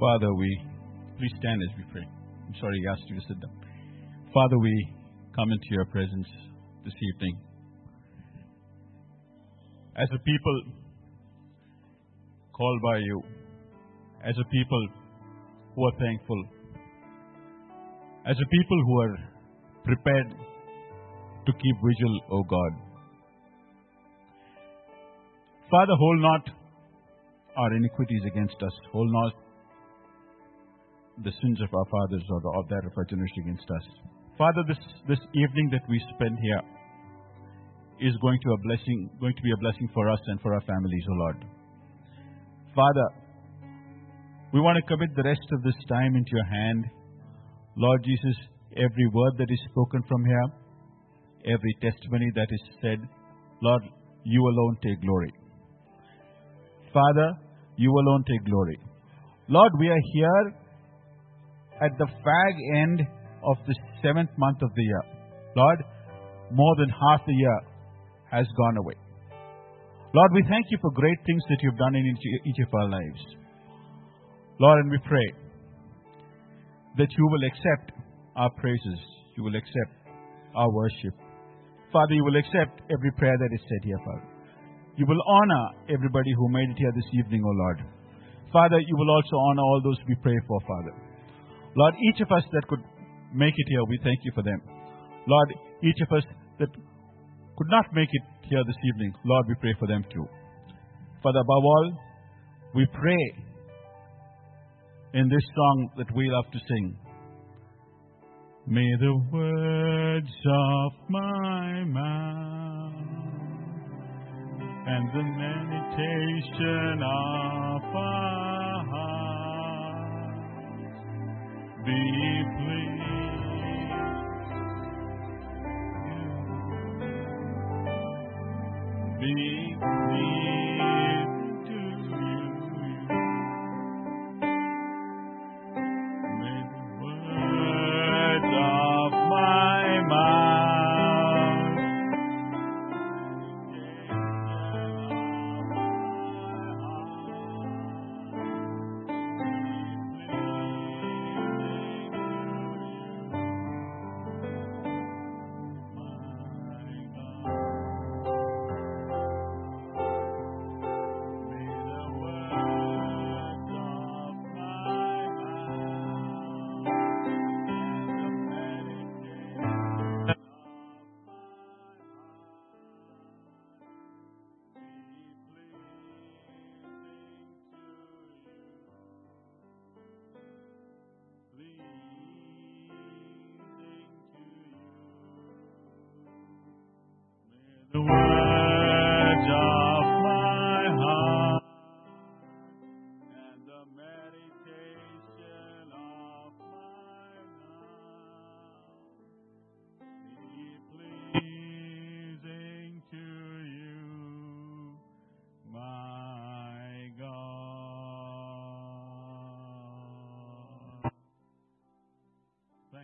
Father, we please stand as we pray. I'm sorry I asked you to sit down. Father, we come into your presence this evening. As a people called by you, as a people who are thankful, as a people who are prepared to keep vigil, O God. Father, hold not our iniquities against us, hold not the sins of our fathers or of that of our generation against us. Father, this, this evening that we spend here is going to a blessing, going to be a blessing for us and for our families, O Lord. Father, we want to commit the rest of this time into your hand. Lord Jesus, every word that is spoken from here, every testimony that is said, Lord, you alone take glory. Father, you alone take glory. Lord, we are here at the fag end of the seventh month of the year. Lord, more than half the year has gone away. Lord, we thank you for great things that you've done in each of our lives. Lord, and we pray that you will accept our praises, you will accept our worship. Father, you will accept every prayer that is said here, Father. You will honor everybody who made it here this evening, O Lord. Father, you will also honor all those we pray for, Father. Lord, each of us that could make it here, we thank you for them. Lord, each of us that could not make it here this evening, Lord, we pray for them too. Father, above all, we pray in this song that we love to sing. May the words of my mouth and the meditation of our be pleased. Be pleased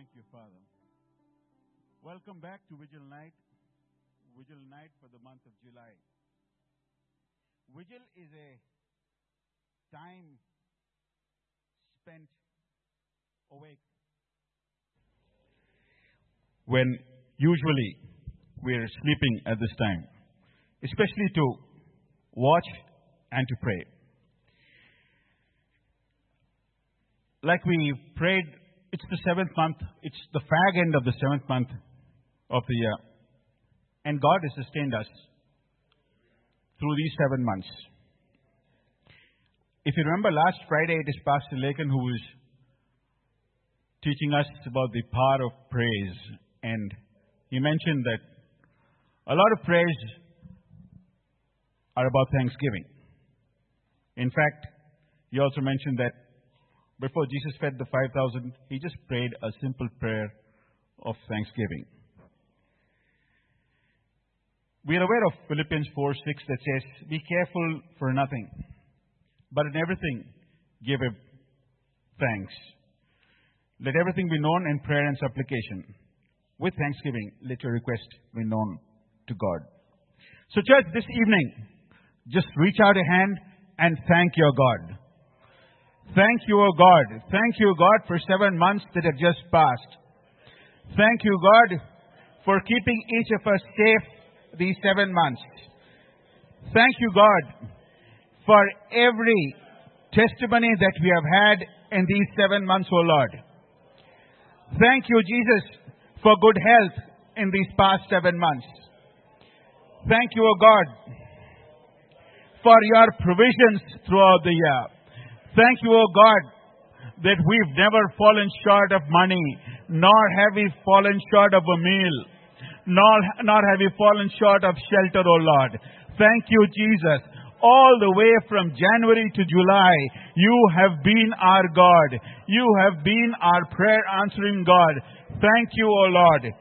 Thank you, Father. Welcome back to Vigil Night. Vigil night for the month of July. Vigil is a time spent awake when usually we're sleeping at this time, especially to watch and to pray. Like we prayed, it's the seventh month, it's the fag end of the seventh month of the year. And God has sustained us through these seven months. If you remember last Friday, it is Pastor Lakin who was teaching us about the power of praise. And he mentioned that a lot of prayers are about thanksgiving. In fact, he also mentioned that before Jesus fed the 5,000, he just prayed a simple prayer of thanksgiving. We are aware of Philippians 4 6 that says, Be careful for nothing, but in everything give thanks. Let everything be known in prayer and supplication. With thanksgiving, let your request be known to God. So, church, this evening, just reach out a hand and thank your God. Thank you, O God. Thank you, God, for seven months that have just passed. Thank you, God, for keeping each of us safe these seven months. Thank you, God, for every testimony that we have had in these seven months, O Lord. Thank you, Jesus, for good health in these past seven months. Thank you, O God, for your provisions throughout the year. Thank you, O God, that we've never fallen short of money, nor have we fallen short of a meal, nor, nor have we fallen short of shelter, O Lord. Thank you, Jesus. All the way from January to July, you have been our God. You have been our prayer answering God. Thank you, O Lord.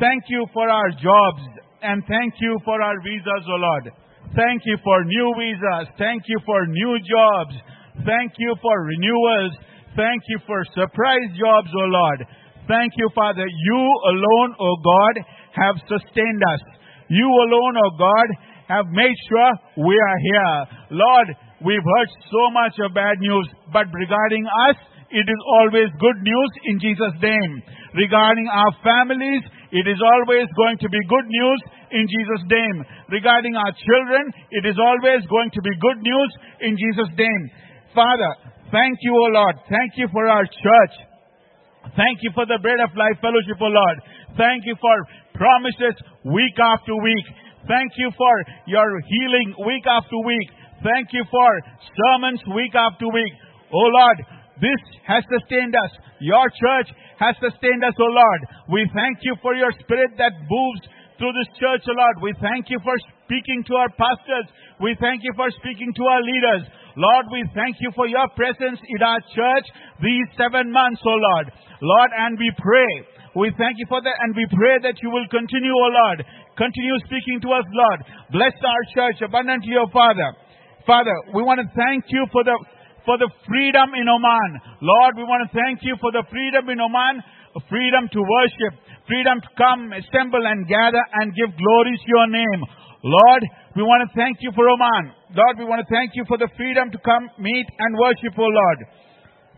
Thank you for our jobs and thank you for our visas, O Lord. Thank you for new visas. Thank you for new jobs. Thank you for renewals. Thank you for surprise jobs, O Lord. Thank you, Father. You alone, O God, have sustained us. You alone, O God, have made sure we are here. Lord, we've heard so much of bad news, but regarding us, it is always good news in Jesus' name. Regarding our families, it is always going to be good news in Jesus' name. Regarding our children, it is always going to be good news in Jesus' name. Father, thank you, O Lord. Thank you for our church. Thank you for the bread of life fellowship, O Lord. Thank you for promises week after week. Thank you for your healing week after week. Thank you for sermons week after week. O Lord, this has sustained us. Your church has sustained us, O Lord. We thank you for your spirit that moves through this church, O Lord. We thank you for speaking to our pastors. We thank you for speaking to our leaders. Lord, we thank you for your presence in our church these seven months, O Lord. Lord, and we pray. We thank you for that and we pray that you will continue, O Lord. Continue speaking to us, Lord. Bless our church abundantly, O Father. Father, we want to thank you for the for the freedom in Oman. Lord, we want to thank you for the freedom in Oman, freedom to worship, freedom to come, assemble and gather and give glory to your name. Lord, we want to thank you for Oman. Lord, we want to thank you for the freedom to come, meet and worship, O Lord.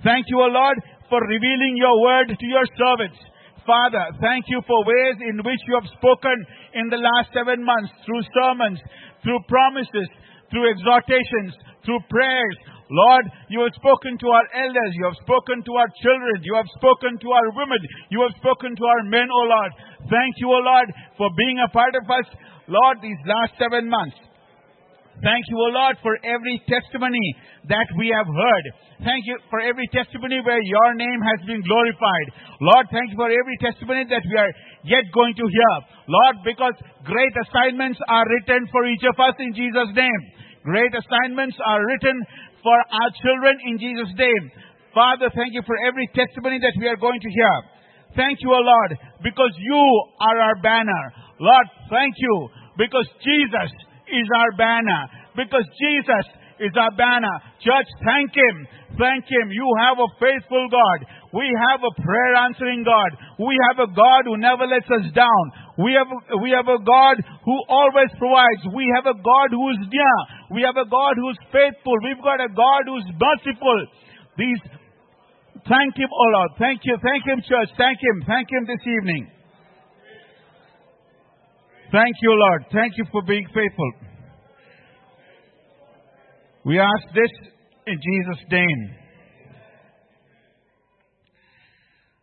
Thank you, O Lord, for revealing your word to your servants. Father, thank you for ways in which you have spoken in the last seven months through sermons, through promises, through exhortations, through prayers. Lord, you have spoken to our elders, you have spoken to our children, you have spoken to our women, you have spoken to our men, O Lord. Thank you, O Lord, for being a part of us, Lord, these last seven months. Thank you, O Lord, for every testimony that we have heard. Thank you for every testimony where your name has been glorified. Lord, thank you for every testimony that we are yet going to hear. Lord, because great assignments are written for each of us in Jesus' name. Great assignments are written for our children in Jesus' name. Father, thank you for every testimony that we are going to hear. Thank you, O Lord, because you are our banner. Lord, thank you, because Jesus is our banner. Because Jesus is our banner. Church, thank Him. Thank Him. You have a faithful God. We have a prayer answering God. We have a God who never lets us down. We have, we have a God who always provides. We have a God who is near. We have a God who is faithful. We've got a God who is merciful. These, thank Him, oh Lord. Thank you. Thank Him, church. Thank Him. Thank Him this evening. Thank you, Lord. Thank you for being faithful. We ask this in Jesus' name.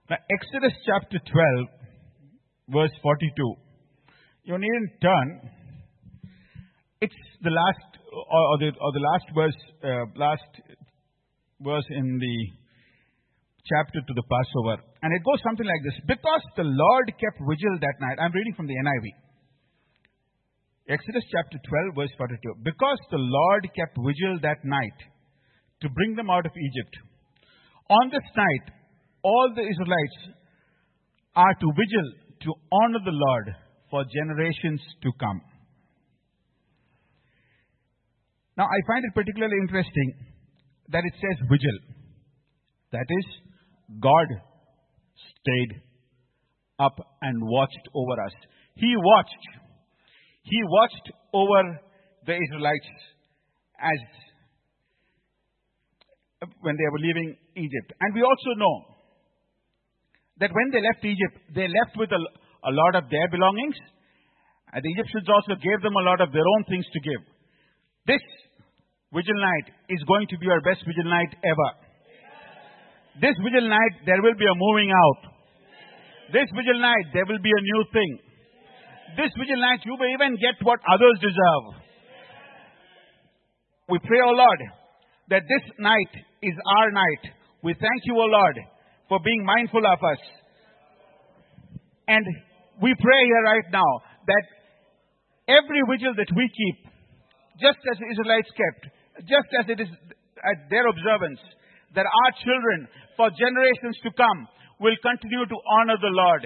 Now, Exodus chapter 12, verse 42. You needn't turn. It's the last, or, the, or the last verse, uh, last verse in the chapter to the Passover. And it goes something like this. Because the Lord kept vigil that night. I'm reading from the NIV. Exodus chapter 12, verse 42. Because the Lord kept vigil that night to bring them out of Egypt. On this night, all the Israelites are to vigil to honor the Lord for generations to come. Now, I find it particularly interesting that it says vigil. That is, God stayed up and watched over us. He watched he watched over the Israelites as when they were leaving Egypt. And we also know that when they left Egypt, they left with a, a lot of their belongings, and the Egyptians also gave them a lot of their own things to give. This vigil night is going to be our best vigil night ever. This vigil night, there will be a moving out. This vigil night, there will be a new thing. This vigil night, you may even get what others deserve. We pray, O Lord, that this night is our night. We thank you, O Lord, for being mindful of us. And we pray here right now that every vigil that we keep, just as the Israelites kept, just as it is at their observance, that our children, for generations to come, will continue to honor the Lord.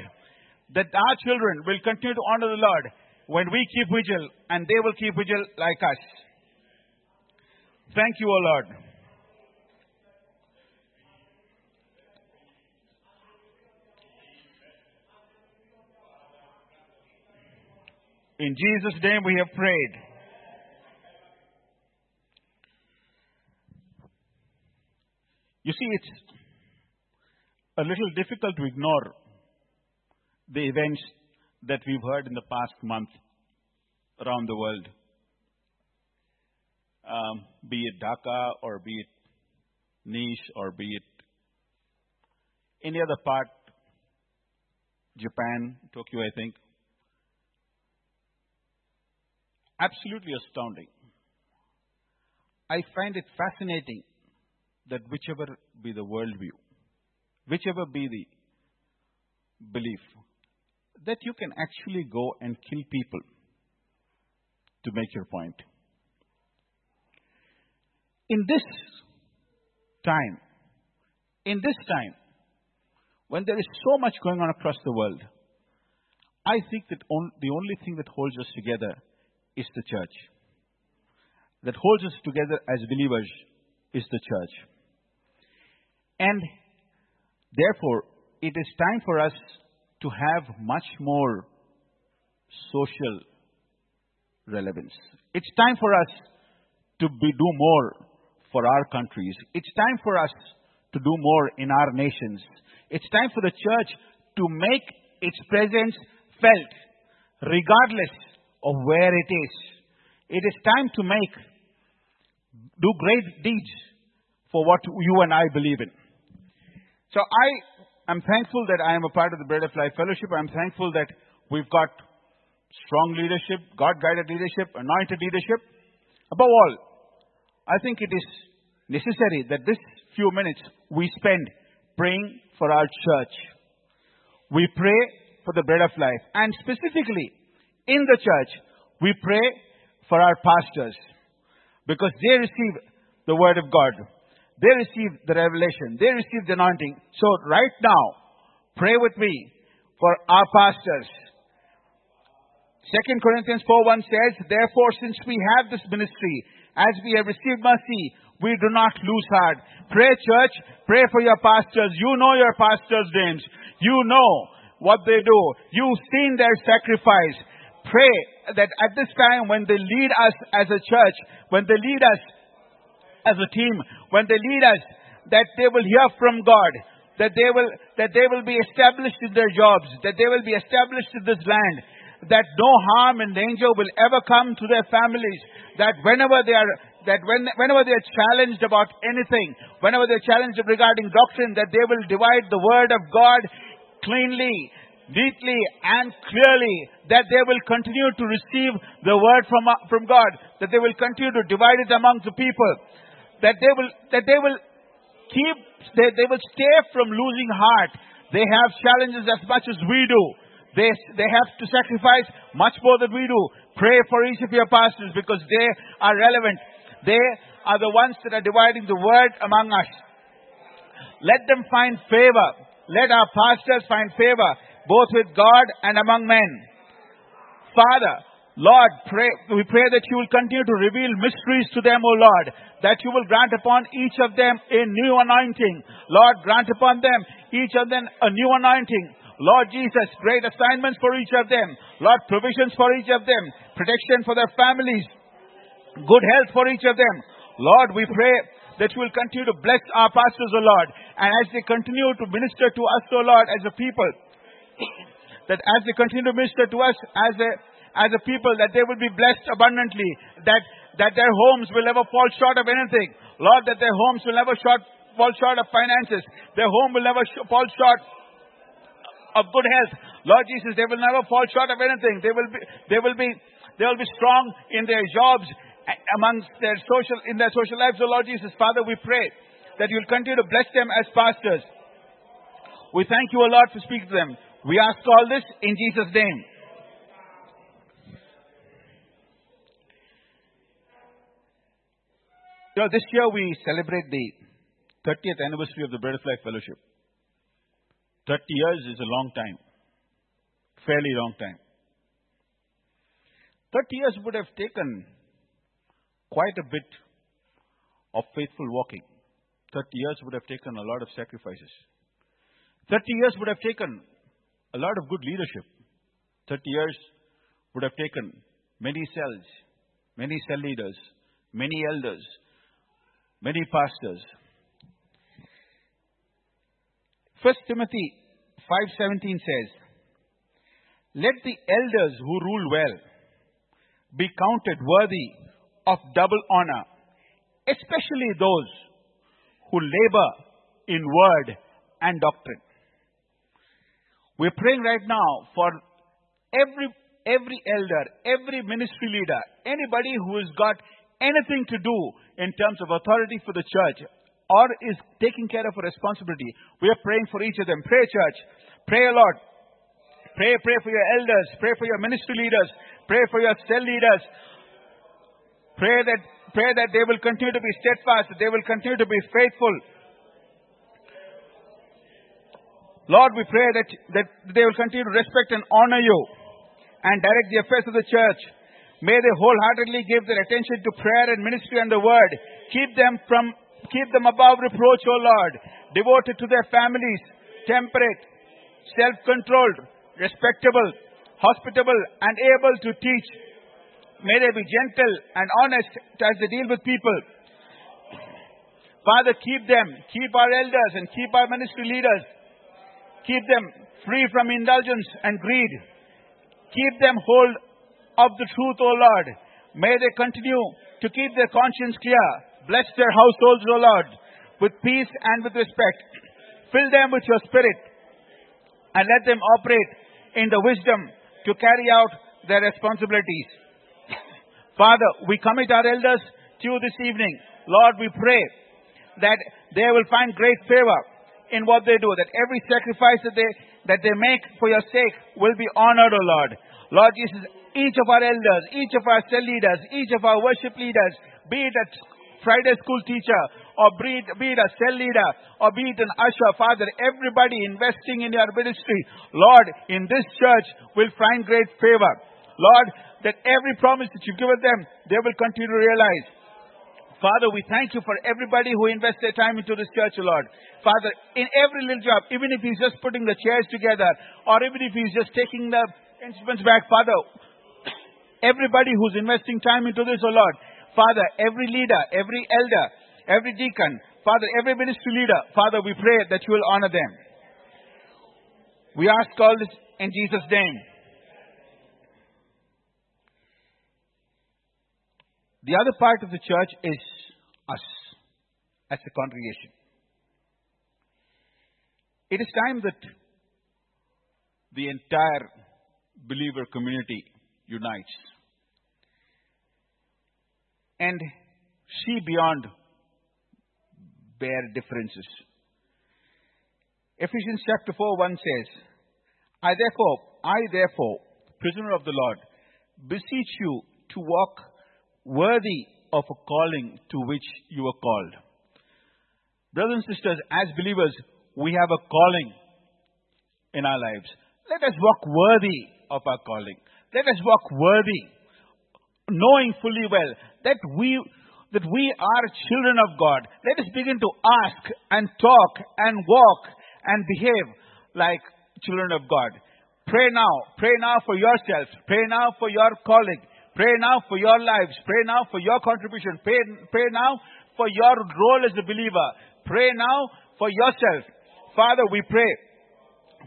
That our children will continue to honor the Lord when we keep vigil, and they will keep vigil like us. Thank you, O Lord. In Jesus' name we have prayed. You see, it's a little difficult to ignore the events that we've heard in the past month around the world. Um, be it Dhaka or be it Nice or be it any other part, Japan, Tokyo, I think. Absolutely astounding. I find it fascinating that whichever be the worldview, whichever be the belief, that you can actually go and kill people to make your point. In this time, in this time, when there is so much going on across the world, I think that on, the only thing that holds us together is the church. That holds us together as believers is the church. And therefore, it is time for us to have much more social relevance. It's time for us to be, do more for our countries. It's time for us to do more in our nations. It's time for the church to make its presence felt, regardless of where it is. It is time to make, do great deeds for what you and I believe in. So I am thankful that I am a part of the Bread of Life Fellowship. I'm thankful that we've got strong leadership, God guided leadership, anointed leadership. Above all, I think it is necessary that this few minutes we spend praying for our church. We pray for the bread of life. And specifically, in the church, we pray for our pastors because they receive the word of God. They receive the revelation. They receive the anointing. So right now, pray with me for our pastors. 2 Corinthians 4.1 says, Therefore, since we have this ministry, as we have received mercy, we do not lose heart. Pray, church. Pray for your pastors. You know your pastors' names. You know what they do. You've seen their sacrifice. Pray that at this time when they lead us as a church, when they lead us as a team, when they lead us, that they will hear from God, that they will, that they will be established in their jobs, that they will be established in this land, that no harm and danger will ever come to their families, that whenever they are, that when, whenever they are challenged about anything, whenever they are challenged regarding doctrine, that they will divide the word of God cleanly, neatly and clearly, that they will continue to receive the word from, uh, from God, that they will continue to divide it among the people, that they will, that they will keep, they, they will stay from losing heart. They have challenges as much as we do. They, they have to sacrifice much more than we do. Pray for each of your pastors because they are relevant. They are the ones that are dividing the word among us. Let them find favor. Let our pastors find favor both with God and among men. Father, Lord, pray, we pray that you will continue to reveal mysteries to them, O Lord, that you will grant upon each of them a new anointing. Lord, grant upon them, each of them, a new anointing. Lord Jesus, great assignments for each of them. Lord, provisions for each of them. Protection for their families. Good health for each of them. Lord, we pray that you will continue to bless our pastors, O Lord. And as they continue to minister to us, O Lord, as a people, that as they continue to minister to us as a, as a people, that they will be blessed abundantly, that, that their homes will never fall short of anything. Lord, that their homes will never short, fall short of finances. Their home will never sh- fall short of good health. Lord Jesus, they will never fall short of anything. They will be, they will be, they will be strong in their jobs, amongst their social, in their social lives. So Lord Jesus, Father, we pray that you'll continue to bless them as pastors. We thank you, O Lord, for speaking to them. We ask all this in Jesus' name. You know, this year we celebrate the 30th anniversary of the Bread of Life Fellowship. 30 years is a long time. Fairly long time. 30 years would have taken quite a bit of faithful walking. 30 years would have taken a lot of sacrifices. 30 years would have taken a lot of good leadership. 30 years would have taken many cells, many cell leaders, many elders, many pastors. 1 Timothy 5:17 says, "Let the elders who rule well be counted worthy of double honor, especially those who labor in word and doctrine." We're praying right now for every every elder, every ministry leader, anybody who has got anything to do in terms of authority for the church or is taking care of a responsibility. We are praying for each of them. Pray, church. Pray, Lord. Pray, pray for your elders. Pray for your ministry leaders. Pray for your cell leaders. Pray that, pray that they will continue to be steadfast. They will continue to be faithful. Lord, we pray that, that they will continue to respect and honor you and direct the affairs of the church. May they wholeheartedly give their attention to prayer and ministry and the word. Keep them from, keep them above reproach, O Lord. Devoted to their families, temperate, self-controlled, respectable, hospitable, and able to teach. May they be gentle and honest as they deal with people. Father, keep them, keep our elders and keep our ministry leaders. Keep them free from indulgence and greed. Keep them hold of the truth, O Lord. May they continue to keep their conscience clear. Bless their households, O Lord, with peace and with respect. Fill them with your spirit and let them operate in the wisdom to carry out their responsibilities. Father, we commit our elders to you this evening. Lord, we pray that they will find great favor in what they do, that every sacrifice that they, that they make for your sake will be honored, O Lord. Lord Jesus, each of our elders, each of our cell leaders, each of our worship leaders, be it a Friday school teacher, or be it, be it a cell leader, or be it an usher, Father, everybody investing in your ministry, Lord, in this church will find great favor. Lord, that every promise that you've given them, they will continue to realize. Father, we thank you for everybody who invests their time into this church, Lord. Father, in every little job, even if he's just putting the chairs together, or even if he's just taking the instruments back, Father, everybody who's investing time into this, oh Lord, Father, every leader, every elder, every deacon, Father, every ministry leader, Father, we pray that you will honor them. We ask all this in Jesus' name. The other part of the church is us as a congregation. It is time that the entire believer community unites and see beyond bare differences. Ephesians chapter 4 1 says, I therefore, I therefore, prisoner of the Lord, beseech you to walk worthy of a calling to which you are called. Brothers and sisters, as believers, we have a calling in our lives. Let us walk worthy of our calling. Let us walk worthy, knowing fully well that we that we are children of God. Let us begin to ask and talk and walk and behave like children of God. Pray now. Pray now for yourselves. Pray now for your calling. Pray now for your lives. Pray now for your contribution. Pray, pray now for your role as a believer. Pray now for yourself. Father, we pray.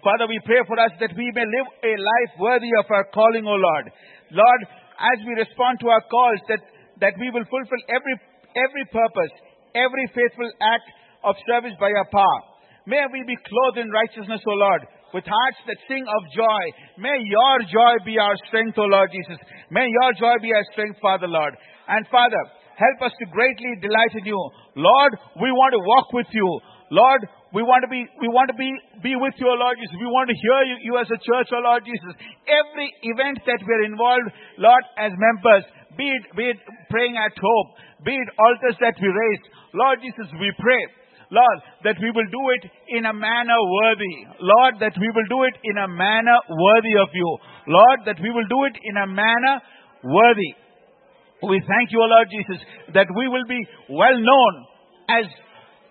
Father, we pray for us that we may live a life worthy of our calling, O Lord. Lord, as we respond to our calls, that, that we will fulfill every, every purpose, every faithful act of service by your power. May we be clothed in righteousness, O Lord, with hearts that sing of joy. May your joy be our strength, O Lord Jesus. May your joy be our strength, Father, Lord. And Father, help us to greatly delight in you. Lord, we want to walk with you. Lord, we want to be, we want to be, be with you, O Lord Jesus. We want to hear you, you as a church, O Lord Jesus. Every event that we're involved, Lord, as members, be it, be it praying at home, be it altars that we raise, Lord Jesus, we pray Lord, that we will do it in a manner worthy. Lord, that we will do it in a manner worthy of you. Lord, that we will do it in a manner worthy. We thank you, O Lord Jesus, that we will be well known as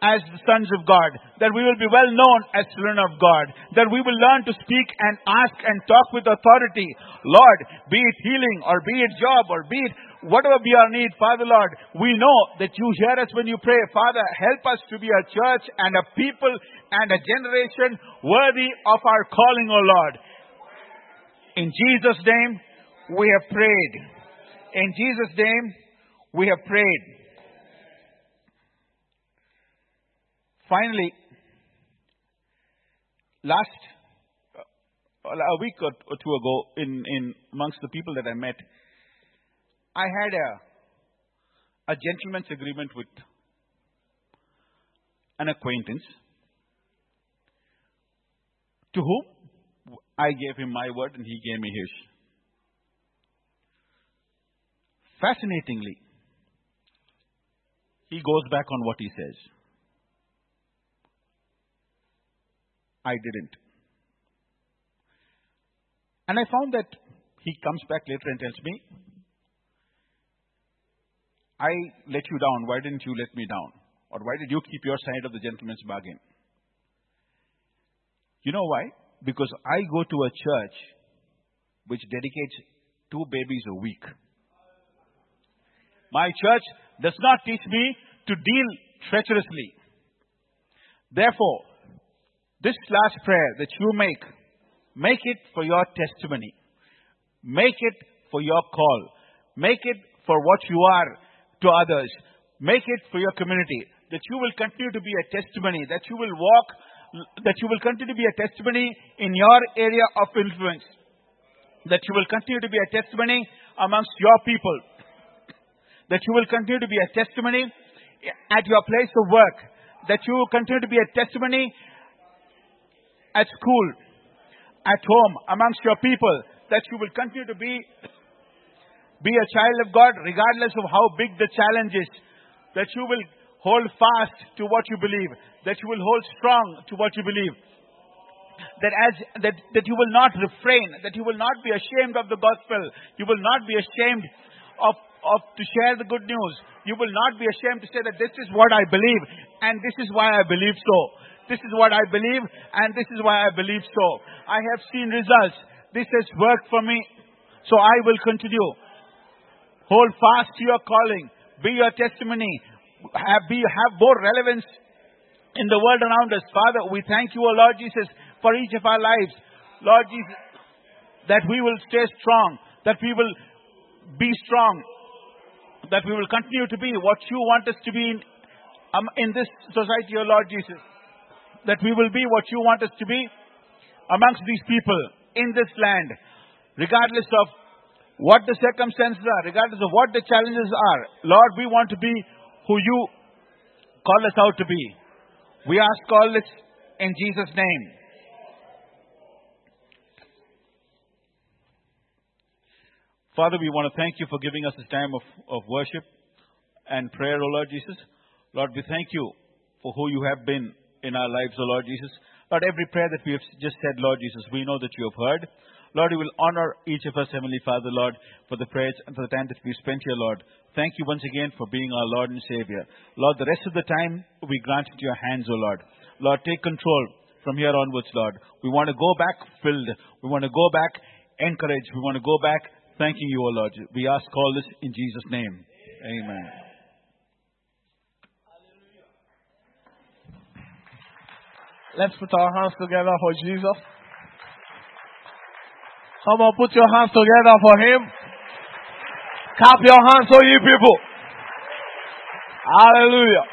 as the sons of God, that we will be well known as children of God, that we will learn to speak and ask and talk with authority. Lord, be it healing or be it job or be it whatever be our need, Father Lord, we know that you hear us when you pray. Father, help us to be a church and a people and a generation worthy of our calling, O Lord. In Jesus' name, we have prayed. In Jesus' name, we have prayed. Finally, last uh, a week or two ago, in, in amongst the people that I met, I had a, a gentleman's agreement with an acquaintance to whom I gave him my word and he gave me his. Fascinatingly, he goes back on what he says. I didn't. And I found that he comes back later and tells me, I let you down. Why didn't you let me down? Or why did you keep your side of the gentleman's bargain? You know why? Because I go to a church which dedicates two babies a week. My church does not teach me to deal treacherously. Therefore, this last prayer that you make, make it for your testimony. Make it for your call. Make it for what you are to others. Make it for your community. That you will continue to be a testimony. That you will walk, that you will continue to be a testimony in your area of influence. That you will continue to be a testimony amongst your people. That you will continue to be a testimony at your place of work. That you will continue to be a testimony at school, at home, amongst your people. That you will continue to be be a child of God regardless of how big the challenge is. That you will hold fast to what you believe. That you will hold strong to what you believe. That as, that, that you will not refrain. That you will not be ashamed of the gospel. You will not be ashamed of, of to share the good news. You will not be ashamed to say that this is what I believe and this is why I believe so. This is what I believe and this is why I believe so. I have seen results. This has worked for me. So I will continue. Hold fast to your calling. Be your testimony. Have, be, have more relevance in the world around us. Father, we thank you, O Lord Jesus, for each of our lives. Lord Jesus, that we will stay strong, that we will be strong, that we will continue to be what you want us to be in, um, in this society, O Lord Jesus. That we will be what you want us to be amongst these people in this land, regardless of what the circumstances are, regardless of what the challenges are. Lord, we want to be who you call us out to be. We ask all this in Jesus' name. Father, we want to thank you for giving us this time of, of worship and prayer, O Lord Jesus. Lord, we thank you for who you have been in our lives, O Lord Jesus. Lord, every prayer that we have just said, Lord Jesus, we know that you have heard. Lord, you will honor each of us, Heavenly Father, Lord, for the prayers and for the time that we spent here, Lord. Thank you once again for being our Lord and Savior. Lord, the rest of the time we grant it to your hands, O Lord. Lord, take control from here onwards, Lord. We want to go back filled. We want to go back encouraged. We want to go back thanking you, O Lord. We ask all this in Jesus' name. Amen. Amen. Let's put our hands together for Jesus. Come on, put your hands together for him. Clap your hands, all you people. Hallelujah.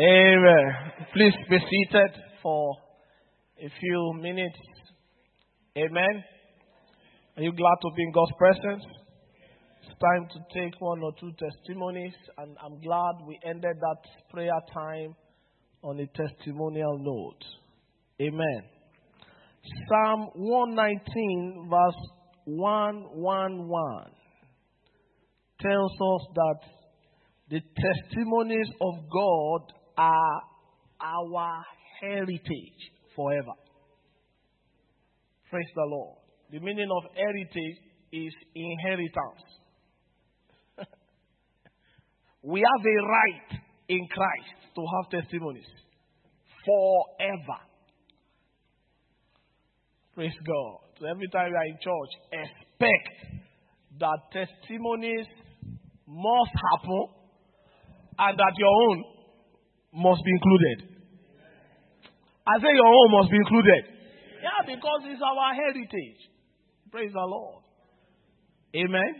Amen. Please be seated for a few minutes. Amen. Are you glad to be in God's presence? It's time to take one or two testimonies, and I'm glad we ended that prayer time on a testimonial note. Amen. Psalm 119, verse 111, tells us that the testimonies of God are our heritage forever. Praise the Lord. The meaning of heritage is inheritance. we have a right in Christ to have testimonies forever. Praise God. So every time you are in church, expect that testimonies must happen and that your own must be included. I say your own must be included. Yeah, because it's our heritage. Praise the Lord. Amen.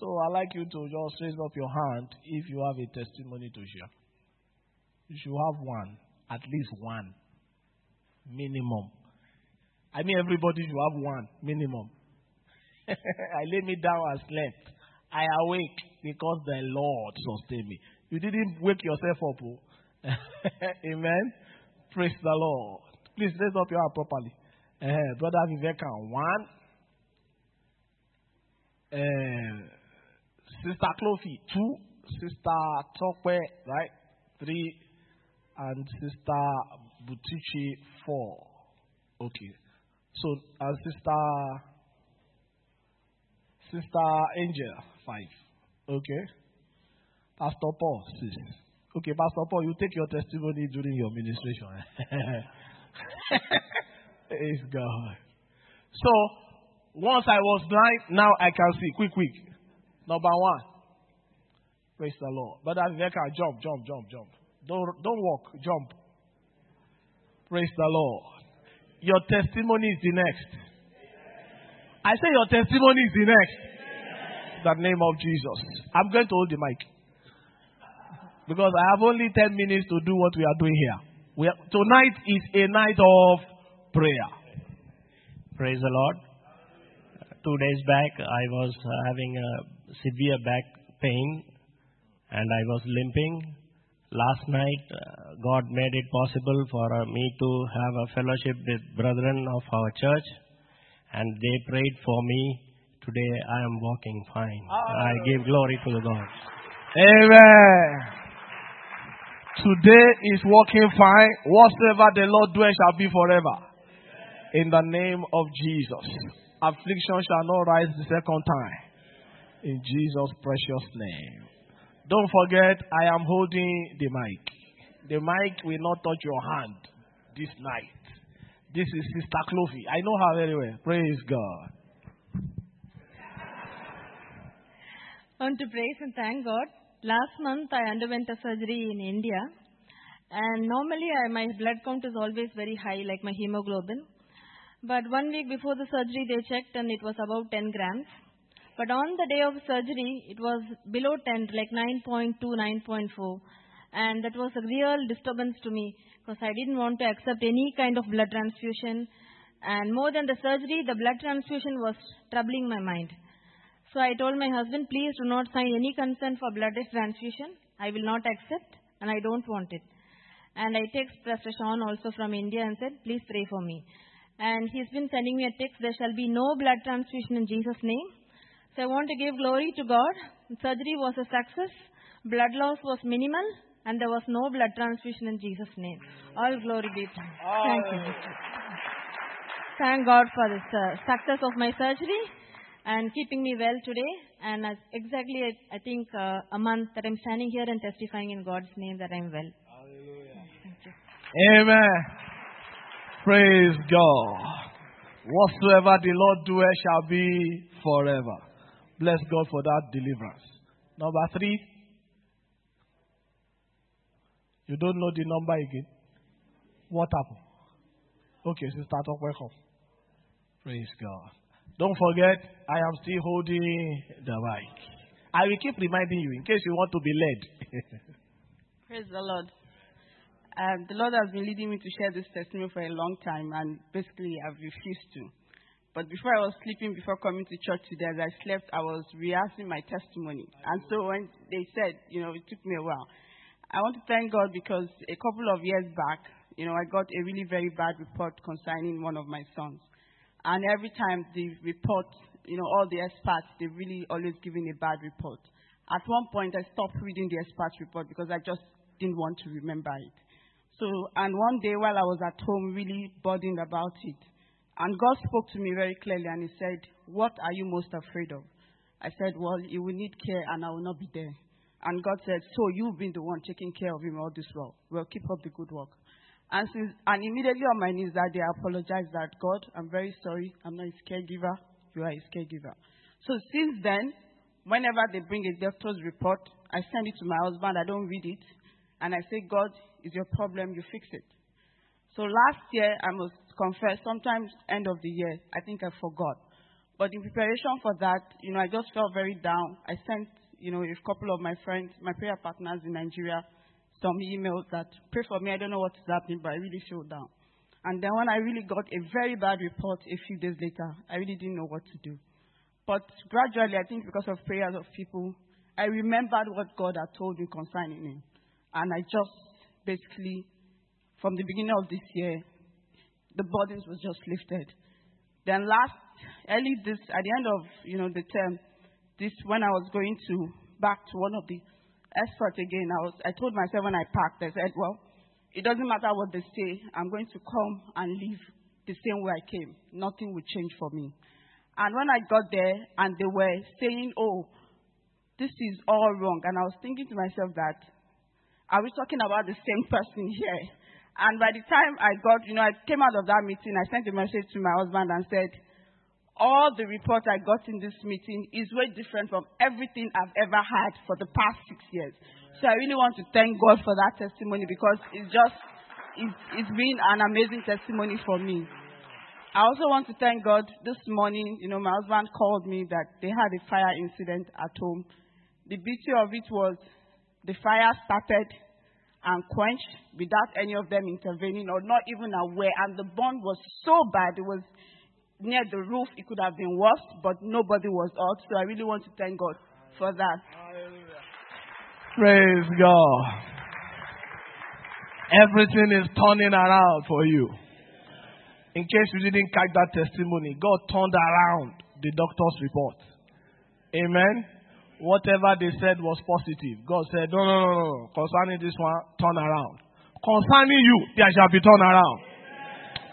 So i like you to just raise up your hand if you have a testimony to share. You should have one, at least one, minimum. I mean, everybody should have one minimum. I lay me down and slept. I awake because the Lord sustained me. You didn't wake yourself up. Oh. Amen. Praise the Lord. Please raise up your hand properly. Uh, Brother Viveka, one. Uh, Sister Clofi, two. Sister Tokwe, right? Three. And Sister Butichi, four. Okay. So, and Sister Sister Angel, five. Okay. Pastor Paul, six. Okay, Pastor Paul, you take your testimony during your ministration. Praise God. So, once I was blind, now I can see. Quick, quick. Number one. Praise the Lord. But Brother Viveka, jump, jump, jump, jump. Don't, don't walk, jump. Praise the Lord. Your testimony is the next. I say your testimony is the next. The name of Jesus. I'm going to hold the mic. Because I have only 10 minutes to do what we are doing here. Are, tonight is a night of prayer. Praise the Lord. Two days back, I was having a severe back pain and I was limping. Last night, uh, God made it possible for uh, me to have a fellowship with brethren of our church, and they prayed for me. Today, I am walking fine. I give glory to the God. Amen. Today is walking fine. Whatsoever the Lord doeth shall be forever. In the name of Jesus. Affliction shall not rise the second time. In Jesus' precious name. Don't forget, I am holding the mic. The mic will not touch your hand this night. This is Sister Clovy. I know her very well. Praise God. I want to praise and thank God. Last month I underwent a surgery in India, and normally I, my blood count is always very high, like my hemoglobin. But one week before the surgery, they checked and it was about 10 grams. But on the day of surgery, it was below 10, like 9.2, 9.4. And that was a real disturbance to me because I didn't want to accept any kind of blood transfusion. And more than the surgery, the blood transfusion was troubling my mind. So I told my husband, please do not sign any consent for blood transfusion. I will not accept and I don't want it. And I text Pastor Sean also from India and said, please pray for me. And he's been sending me a text, there shall be no blood transfusion in Jesus' name. So I want to give glory to God. Surgery was a success. Blood loss was minimal. And there was no blood transfusion in Jesus' name. All glory be to Him. Thank you. Thank God for this uh, success of my surgery and keeping me well today. And as exactly, I, I think, uh, a month that I'm standing here and testifying in God's name that I'm well. Hallelujah. Amen. Praise God. Whatsoever the Lord doeth shall be forever. Bless God for that deliverance. Number three. You don't know the number again. What happened? Okay, so Sister Talk, welcome. Praise God. Don't forget, I am still holding the mic. I will keep reminding you in case you want to be led. Praise the Lord. Um, the Lord has been leading me to share this testimony for a long time, and basically I've refused to. But before I was sleeping, before coming to church today, as I slept, I was rehearsing my testimony. And so when they said, you know, it took me a while. I want to thank God because a couple of years back, you know, I got a really very bad report concerning one of my sons. And every time the report, you know, all the experts, they really always giving a bad report. At one point, I stopped reading the experts report because I just didn't want to remember it. So, and one day while I was at home, really burdened about it, and God spoke to me very clearly and He said, What are you most afraid of? I said, Well, you will need care and I will not be there. And God said, So you've been the one taking care of him all this while. Well, keep up the good work. And, since, and immediately on my knees that day, I apologized that God, I'm very sorry. I'm not his caregiver. You are his caregiver. So since then, whenever they bring a doctor's report, I send it to my husband. I don't read it. And I say, God, is your problem. You fix it. So last year, I must confess, sometimes end of the year, I think I forgot. But in preparation for that, you know, I just felt very down. I sent, you know, a couple of my friends, my prayer partners in Nigeria, some emails that pray for me. I don't know what is happening, but I really feel down. And then when I really got a very bad report a few days later, I really didn't know what to do. But gradually, I think because of prayers of people, I remembered what God had told me concerning him. And I just basically, from the beginning of this year, the burdens was just lifted. Then last, early this, at the end of, you know, the term, this, when I was going to, back to one of the experts again, I was, I told myself when I packed, I said, well, it doesn't matter what they say, I'm going to come and leave the same way I came. Nothing will change for me. And when I got there and they were saying, oh, this is all wrong, and I was thinking to myself that, are we talking about the same person here? And by the time I got, you know, I came out of that meeting, I sent a message to my husband and said, all the reports I got in this meeting is way different from everything I've ever had for the past six years. So I really want to thank God for that testimony because it's just, it's, it's been an amazing testimony for me. I also want to thank God this morning, you know, my husband called me that they had a fire incident at home. The beauty of it was the fire started and quenched without any of them intervening or not even aware. And the burn was so bad, it was near the roof. It could have been worse, but nobody was out. So I really want to thank God for that. Praise God. Everything is turning around for you. In case you didn't catch that testimony, God turned around the doctor's report. Amen. Whatever they said was positive. God said, No, no, no, no. Concerning this one, turn around. Concerning you, there shall be turn around.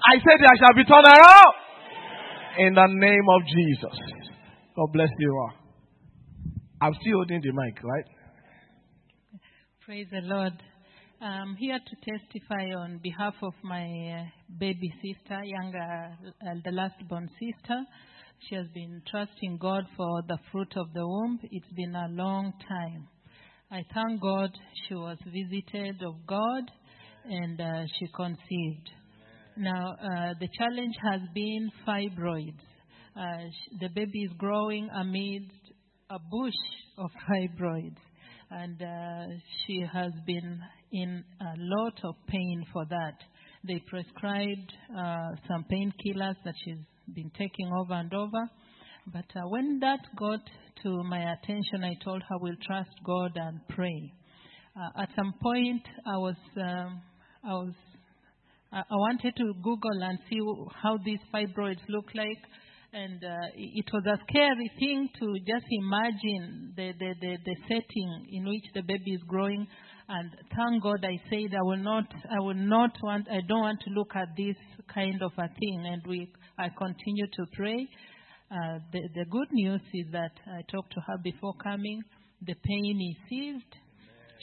I said there shall be turn around. In the name of Jesus. God bless you all. I'm still holding the mic, right? Praise the Lord. I'm here to testify on behalf of my uh, baby sister, younger, uh, the last born sister. She has been trusting God for the fruit of the womb. It's been a long time. I thank God she was visited of God and uh, she conceived. Now, uh, the challenge has been fibroids. Uh, sh- the baby is growing amidst a bush of fibroids, and uh, she has been in a lot of pain for that. They prescribed uh, some painkillers that she's been taking over and over. But uh, when that got to my attention, I told her we'll trust God and pray. Uh, at some point, I was, um, I was, I wanted to Google and see how these fibroids look like, and uh, it was a scary thing to just imagine the, the, the, the setting in which the baby is growing. And thank God I said I will not, I will not want, I don't want to look at this kind of a thing. And we, I continue to pray. Uh, the, the good news is that I talked to her before coming. The pain is ceased.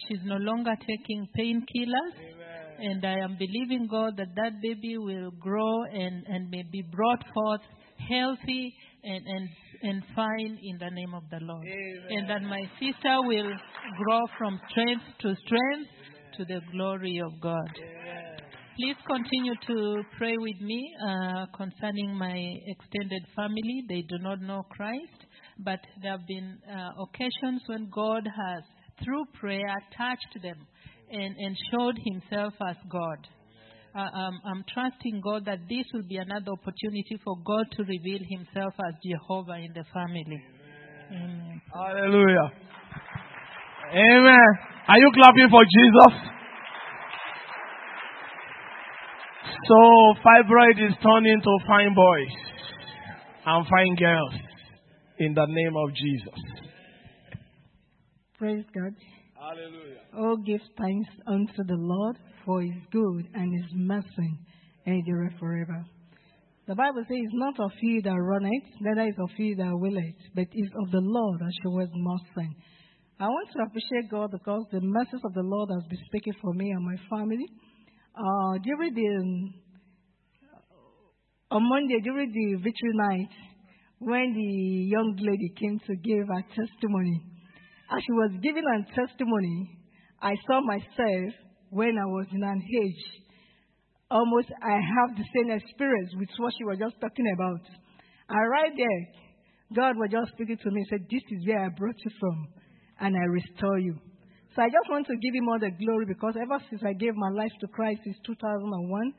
She's no longer taking painkillers. And I am believing God that that baby will grow and, and may be brought forth healthy and, and, and fine in the name of the Lord. And that my sister will grow from strength to strength to the glory of God. Please continue to pray with me uh, concerning my extended family. They do not know Christ, but there have been uh, occasions when God has, through prayer, touched them and, and showed Himself as God. Uh, um, I'm trusting God that this will be another opportunity for God to reveal Himself as Jehovah in the family. Amen. Hallelujah. Amen. Are you clapping for Jesus? So, fibroid is turning to fine boys and fine girls in the name of Jesus. Praise God. Hallelujah. Oh, give thanks unto the Lord for his good and his mercy endureth forever. The Bible says, Not of he that runneth, neither is of he that will willeth, but is of the Lord that showeth mercy. I want to appreciate God because the mercies of the Lord has been speaking for me and my family. Uh, during the on Monday during the victory night, when the young lady came to give her testimony, as she was giving her testimony, I saw myself when I was in an age. Almost I have the same experience with what she was just talking about. And right there, God was just speaking to me and said, This is where I brought you from, and I restore you. So I just want to give him all the glory because ever since I gave my life to Christ in 2001,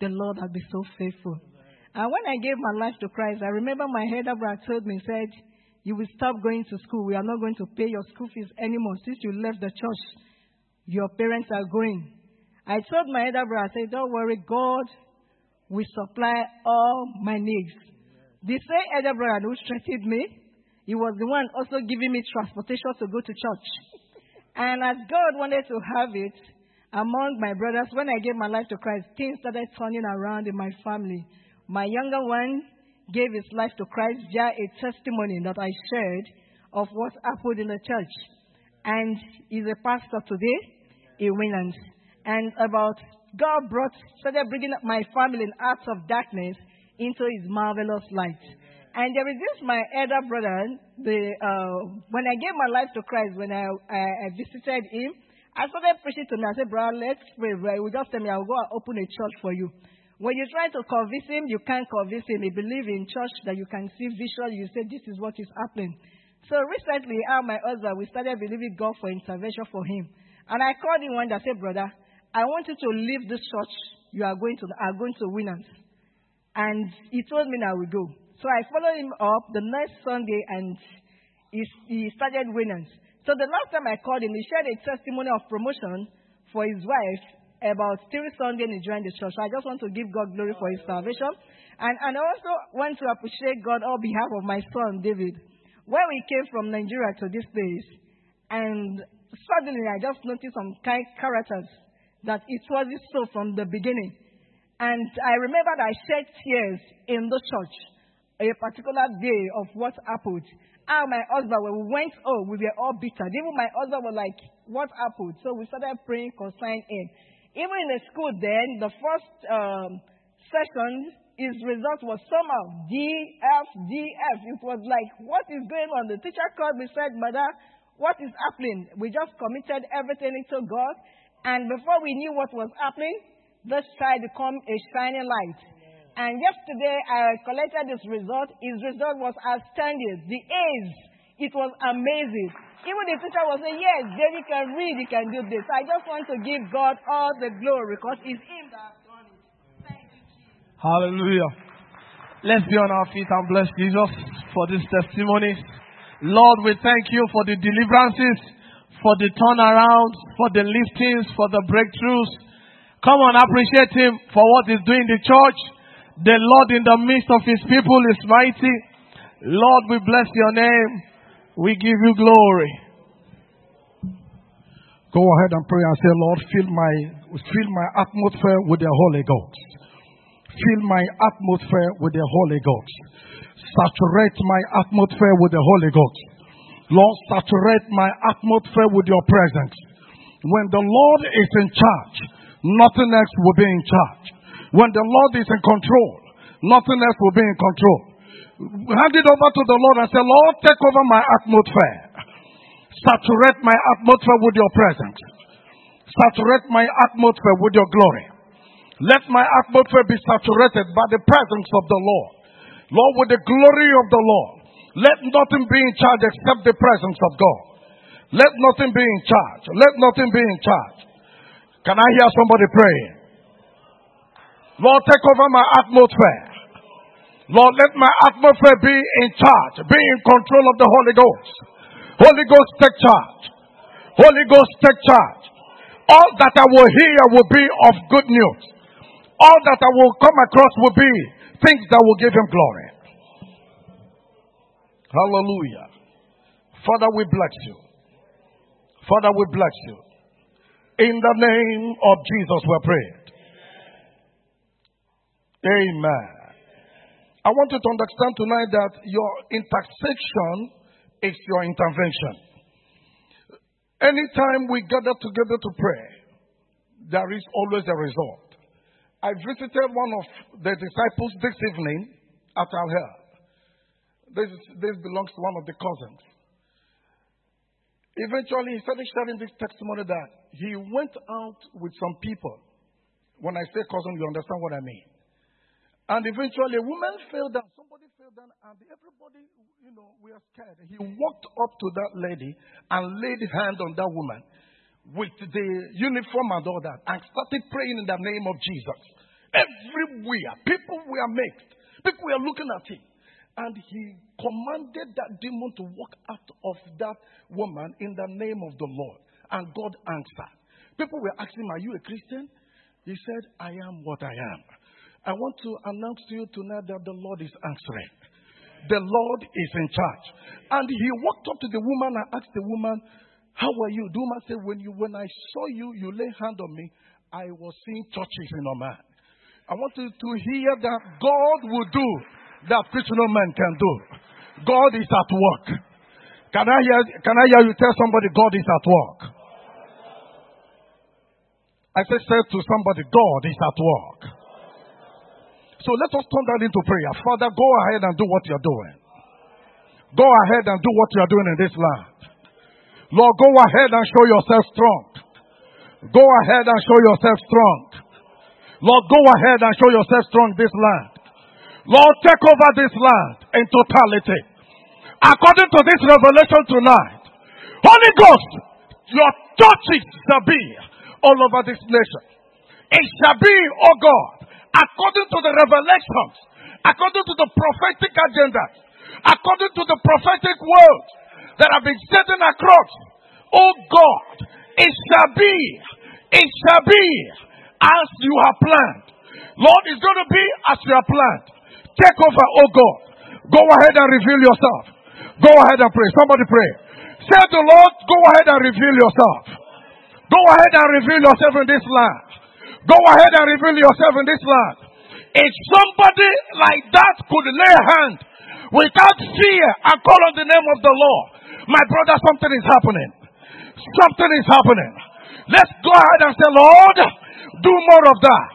the Lord has been so faithful. And when I gave my life to Christ, I remember my head brother told me, said, You will stop going to school. We are not going to pay your school fees anymore. Since you left the church, your parents are going. I told my elder brother, I said, Don't worry, God will supply all my needs. The same elder brother who strengthened me, he was the one also giving me transportation to go to church. And as God wanted to have it among my brothers, when I gave my life to Christ, things started turning around in my family. My younger one gave his life to Christ via a testimony that I shared of what happened in the church. And he's a pastor today in Winland. And about God brought, started bringing my family out of darkness into his marvelous light. And there is this, my elder brother, the, uh, when I gave my life to Christ, when I, I, I visited him, I started preaching to him. I said, brother, let's pray. He would just tell me, I'll go and open a church for you. When you try to convince him, you can't convince him. He believes in church that you can see visually. You say, this is what is happening. So recently, I and my husband, we started believing God for intervention for him. And I called him one day. I said, brother, I want you to leave this church. You are going to, are going to Winners. And he told me I will go. So I followed him up the next Sunday and he, he started winning. So the last time I called him, he shared a testimony of promotion for his wife about three Sundays he joined the church. So I just want to give God glory for his salvation. And, and I also want to appreciate God on behalf of my son, David. When we came from Nigeria to this place, and suddenly I just noticed some kind characters that it wasn't so from the beginning. And I remember that I shed tears in the church a particular day of what happened. And my husband, when we went home, we were all bitter. Even my husband was like, What happened? So we started praying concerning him. Even in the school, then, the first um, session, his result was somehow D, F, D, F. It was like, What is going on? The teacher called me said, Mother, what is happening? We just committed everything into God. And before we knew what was happening, this child became a shining light. And yesterday I collected his result. His result was outstanding. The A's, it was amazing. Even the teacher was saying, Yes, David can read, he can do this. I just want to give God all the glory because it's Him that has done it. Thank you, Jesus. Hallelujah. Let's be on our feet and bless Jesus for this testimony. Lord, we thank you for the deliverances, for the turnarounds, for the liftings, for the breakthroughs. Come on, appreciate Him for what He's doing in the church. The Lord in the midst of his people is mighty. Lord, we bless your name. We give you glory. Go ahead and pray and say, Lord, fill my, fill my atmosphere with the Holy Ghost. Fill my atmosphere with the Holy Ghost. Saturate my atmosphere with the Holy Ghost. Lord, saturate my atmosphere with your presence. When the Lord is in charge, nothing else will be in charge. When the Lord is in control, nothing else will be in control. Hand it over to the Lord and say, Lord, take over my atmosphere. Saturate my atmosphere with your presence. Saturate my atmosphere with your glory. Let my atmosphere be saturated by the presence of the Lord. Lord, with the glory of the Lord. Let nothing be in charge except the presence of God. Let nothing be in charge. Let nothing be in charge. Can I hear somebody pray? Lord, take over my atmosphere. Lord, let my atmosphere be in charge, be in control of the Holy Ghost. Holy Ghost, take charge. Holy Ghost, take charge. All that I will hear will be of good news. All that I will come across will be things that will give him glory. Hallelujah. Father, we bless you. Father, we bless you. In the name of Jesus, we pray. Amen. I want you to understand tonight that your intercession is your intervention. Anytime we gather together to pray, there is always a result. I visited one of the disciples this evening at our health. This, this belongs to one of the cousins. Eventually, he started sharing this testimony that he went out with some people. When I say cousin, you understand what I mean. And eventually, a woman fell down. Somebody fell down, and everybody, you know, we are scared. He walked up to that lady and laid hand on that woman with the uniform and all that, and started praying in the name of Jesus. Everywhere, people were mixed. People were looking at him. And he commanded that demon to walk out of that woman in the name of the Lord. And God answered. People were asking him, Are you a Christian? He said, I am what I am. I want to announce to you tonight that the Lord is answering. The Lord is in charge. And he walked up to the woman and asked the woman, How are you? The woman said, When you when I saw you, you lay hand on me, I was seeing touches in your man. I want you to hear that God will do that no man can do. God is at work. Can I hear, can I hear you tell somebody God is at work? I said, say to somebody, God is at work. So let us turn that into prayer. Father, go ahead and do what you're doing. Go ahead and do what you're doing in this land. Lord, go ahead and show yourself strong. Go ahead and show yourself strong. Lord, go ahead and show yourself strong this land. Lord, take over this land in totality. According to this revelation tonight, Holy Ghost, your churches shall be all over this nation. It shall be, oh God, according to the revelations, according to the prophetic agenda, according to the prophetic words that have been sitting across. Oh God, it shall be, it shall be as you have planned. Lord, it's going to be as you have planned. Take over, oh God. Go ahead and reveal yourself. Go ahead and pray. Somebody pray. Say to the Lord, go ahead and reveal yourself. Go ahead and reveal yourself in this land. Go ahead and reveal yourself in this land. If somebody like that could lay hand without fear and call on the name of the Lord, my brother, something is happening. Something is happening. Let's go ahead and say, Lord, do more of that.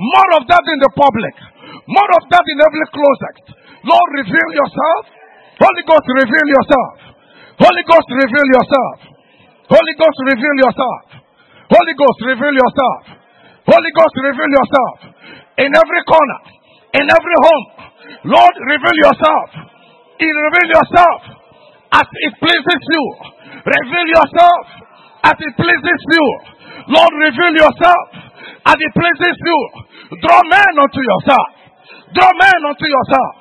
More of that in the public. More of that in every closet. Lord, reveal yourself. Holy Ghost, reveal yourself. Holy Ghost, reveal yourself. Holy Ghost, reveal yourself. Holy Ghost, reveal yourself. Holy Ghost, reveal yourself. In every corner, in every home. Lord, reveal yourself. Reveal yourself as it pleases you. Reveal yourself as it pleases you. Lord, reveal yourself as it pleases you. Draw men unto yourself. Draw men unto yourself.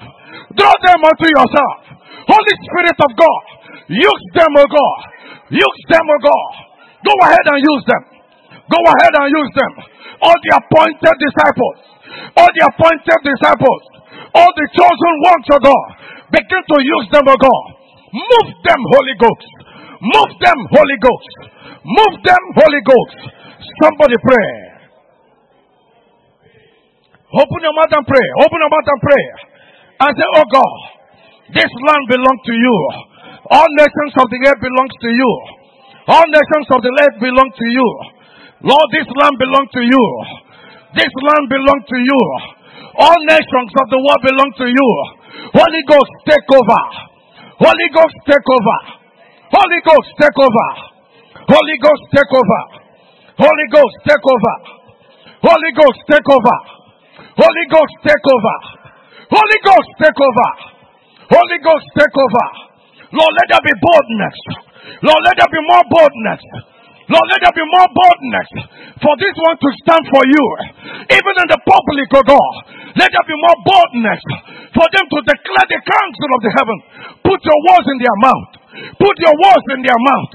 Draw them unto yourself. Holy Spirit of God, use them, O God. Use them, O God. Go ahead and use them. Go ahead and use them. All the appointed disciples, all the appointed disciples, all the chosen ones, of God, begin to use them, O God. Move them, Holy Ghost. Move them, Holy Ghost. Move them, Holy Ghost. Somebody pray. Open your mouth and pray. Open your mouth and pray. And say, Oh God, this land belongs to you. All nations of the earth belongs to you. All nations of the earth belong to you. Lord, this land belongs to you. This land belongs to you. All nations of the world belong to you. Holy Ghost, take over. Holy Ghost, take over. Holy Ghost, take over. Holy Ghost, take over. Holy Ghost, take over. Holy Ghost, take over. Holy Ghost, take over. Holy Ghost, take over. Holy Ghost, take over. Lord, let there be boldness. Lord, let there be more boldness. Lord, let there be more boldness for this one to stand for you. Even in the public, oh God. Let there be more boldness for them to declare the counsel of the heaven. Put your words in their mouth. Put your words in their mouth.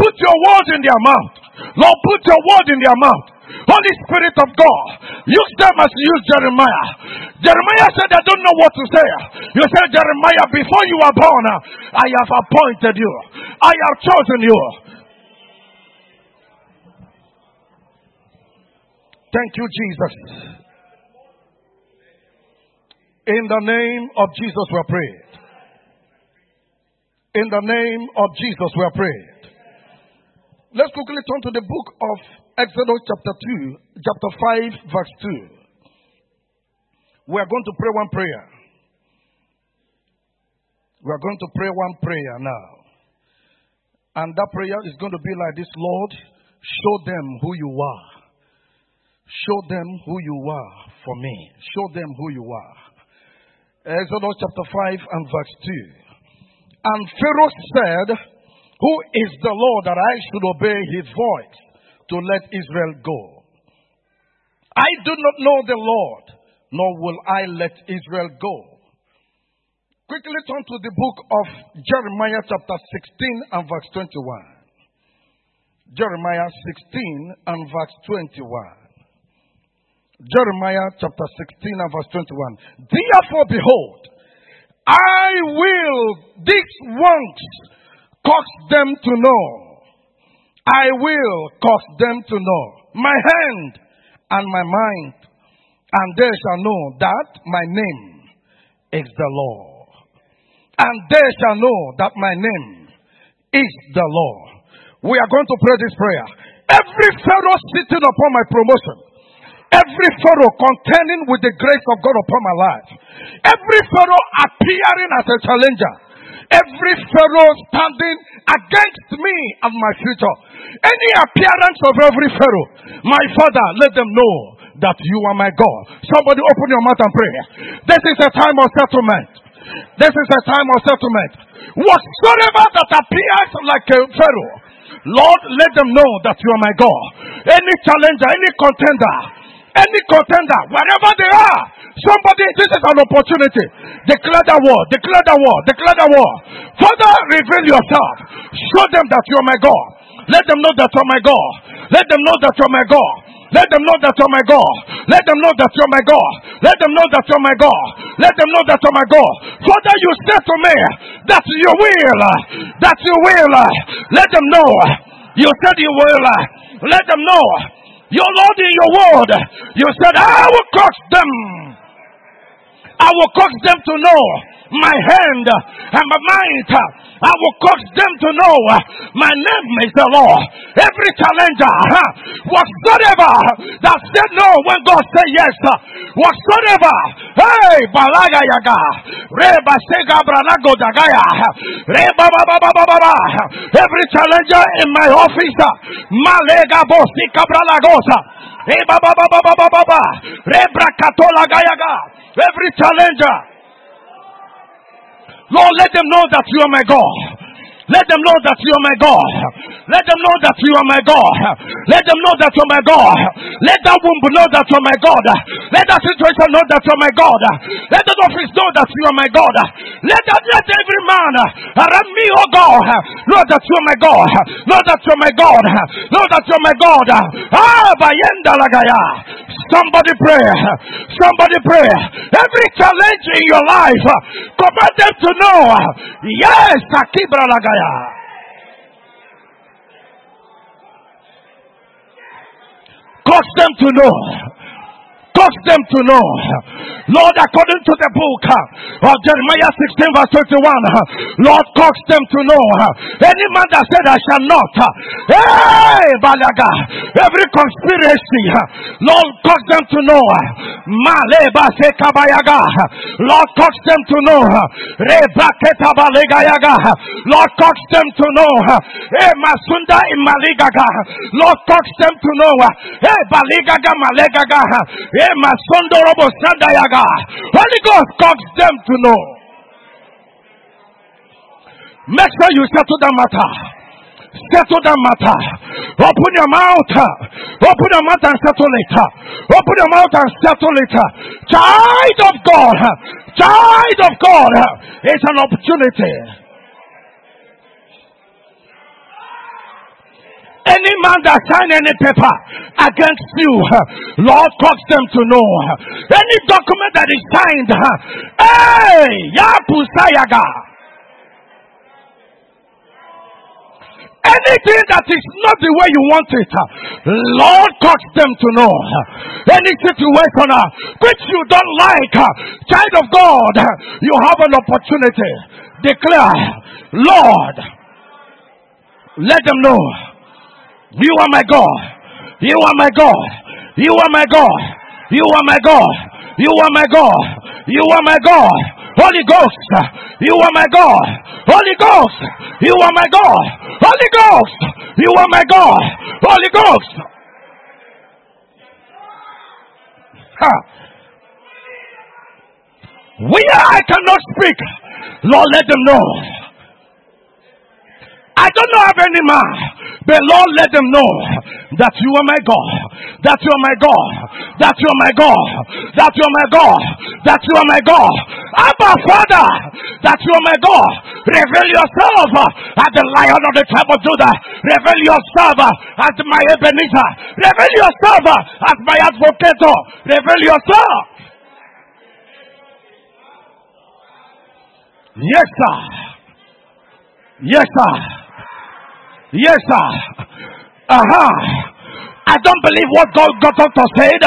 Put your words in their mouth. Lord, put your word in their mouth. Holy Spirit of God, use them as you use Jeremiah. Jeremiah said, I don't know what to say. You said, Jeremiah, before you were born, I have appointed you. I have chosen you. Thank you, Jesus. In the name of Jesus, we are prayed. In the name of Jesus, we are prayed. Let's quickly turn to the book of Exodus, chapter 2, chapter 5, verse 2. We are going to pray one prayer. We are going to pray one prayer now. And that prayer is going to be like this Lord, show them who you are. Show them who you are for me. Show them who you are. Exodus chapter 5 and verse 2. And Pharaoh said, Who is the Lord that I should obey his voice to let Israel go? I do not know the Lord, nor will I let Israel go. Quickly turn to the book of Jeremiah chapter 16 and verse 21. Jeremiah 16 and verse 21. Jeremiah chapter 16 and verse 21. Therefore, behold, I will these ones cause them to know. I will cause them to know my hand and my mind, and they shall know that my name is the Lord. And they shall know that my name is the Lord. We are going to pray this prayer. Every Pharaoh sitting upon my promotion, Every Pharaoh contending with the grace of God upon my life. Every Pharaoh appearing as a challenger. Every Pharaoh standing against me and my future. Any appearance of every Pharaoh. My Father, let them know that you are my God. Somebody open your mouth and pray. This is a time of settlement. This is a time of settlement. Whatsoever that appears like a Pharaoh, Lord, let them know that you are my God. Any challenger, any contender, any contender, wherever they are, somebody, this is an opportunity. Declare the war, declare the war, declare the war. Father, reveal yourself. Show them that you are my God. Let them know that you are my God. Let them know that you are my God. Let them know that you're my God. Let them know that you're my God. Let them know that you're my God. Let them know that you're my God. Father, you said to me that you will, that you will. Let them know. You said you will. Let them know your Lord in your word, you said, I will cause them. I will cause them to know my hand and my mind. I will cause them to know my name is the Lord. Every challenger, whatsoever that said no when God said yes, whatsoever, hey, balaga yaga, reba sega branago dagaya, reba baba baba baba, every challenger in my office, malega bosi gayaga, every challenger. Lord, let them know that you are my God. Let them know that you are my God. Let them know that you are my God. Let them know that you're my God. Let that womb know that you're my God. Let that situation know that you're my God. Let that office know that you are my God. Let that let every man around me, oh God, know that you are my God. Know that you're my God. Know that you're my God. Ah, bayenda lagaya. Somebody pray. Somebody pray. Every challenge in your life, command them to know. Yes, Akibra Lagaya. Cause them to know. cause them to know. Lord, according to the book uh, of Jeremiah 16 verse 21, uh, Lord, cause them to know. Uh, any man that said I shall not, hey, Balaga, every conspiracy, Lord, cause them to know. Lord, cause them to know. Lord, cause them to know. Hey, Masunda Imaligaga, Lord, cause them to know. Hey, Baligaga Malegaga, hey, Masondo Robo Sandayaga. Holy Ghost cause them to know. Make sure you settle that matter. Settle that matter. Open your mouth. Open your mouth and settle it. Open your mouth and settle it. Child of God. Child of God. It's an opportunity. Any man that sign any paper against you, Lord cause them to know. Any document that is signed, hey, Yapusayaga. Anything that is not the way you want it, Lord cause them to know. Any situation uh, which you don't like, uh, child of God, you have an opportunity. Declare, Lord, let them know you are my God. You are my God. You are my God. You are my God. You are my God. You are my God. Holy Ghost. You are my God. Holy Ghost. You are my God. Holy Ghost. You are my God. Holy Ghost. Where I cannot speak, Lord, let them know. I don't know of any man, but Lord, let them know that you are my God, that you are my God, that you are my God, that you are my God, that you are my God. Abba, Father, that you are my God. Reveal yourself as the lion of the tribe of Judah. Reveal yourself as my Ebenezer. Reveal yourself as my advocate. Reveal yourself. Yes, sir. Yes, sir. Yes, sir. Uh-huh. I don't believe what God, God doctor said.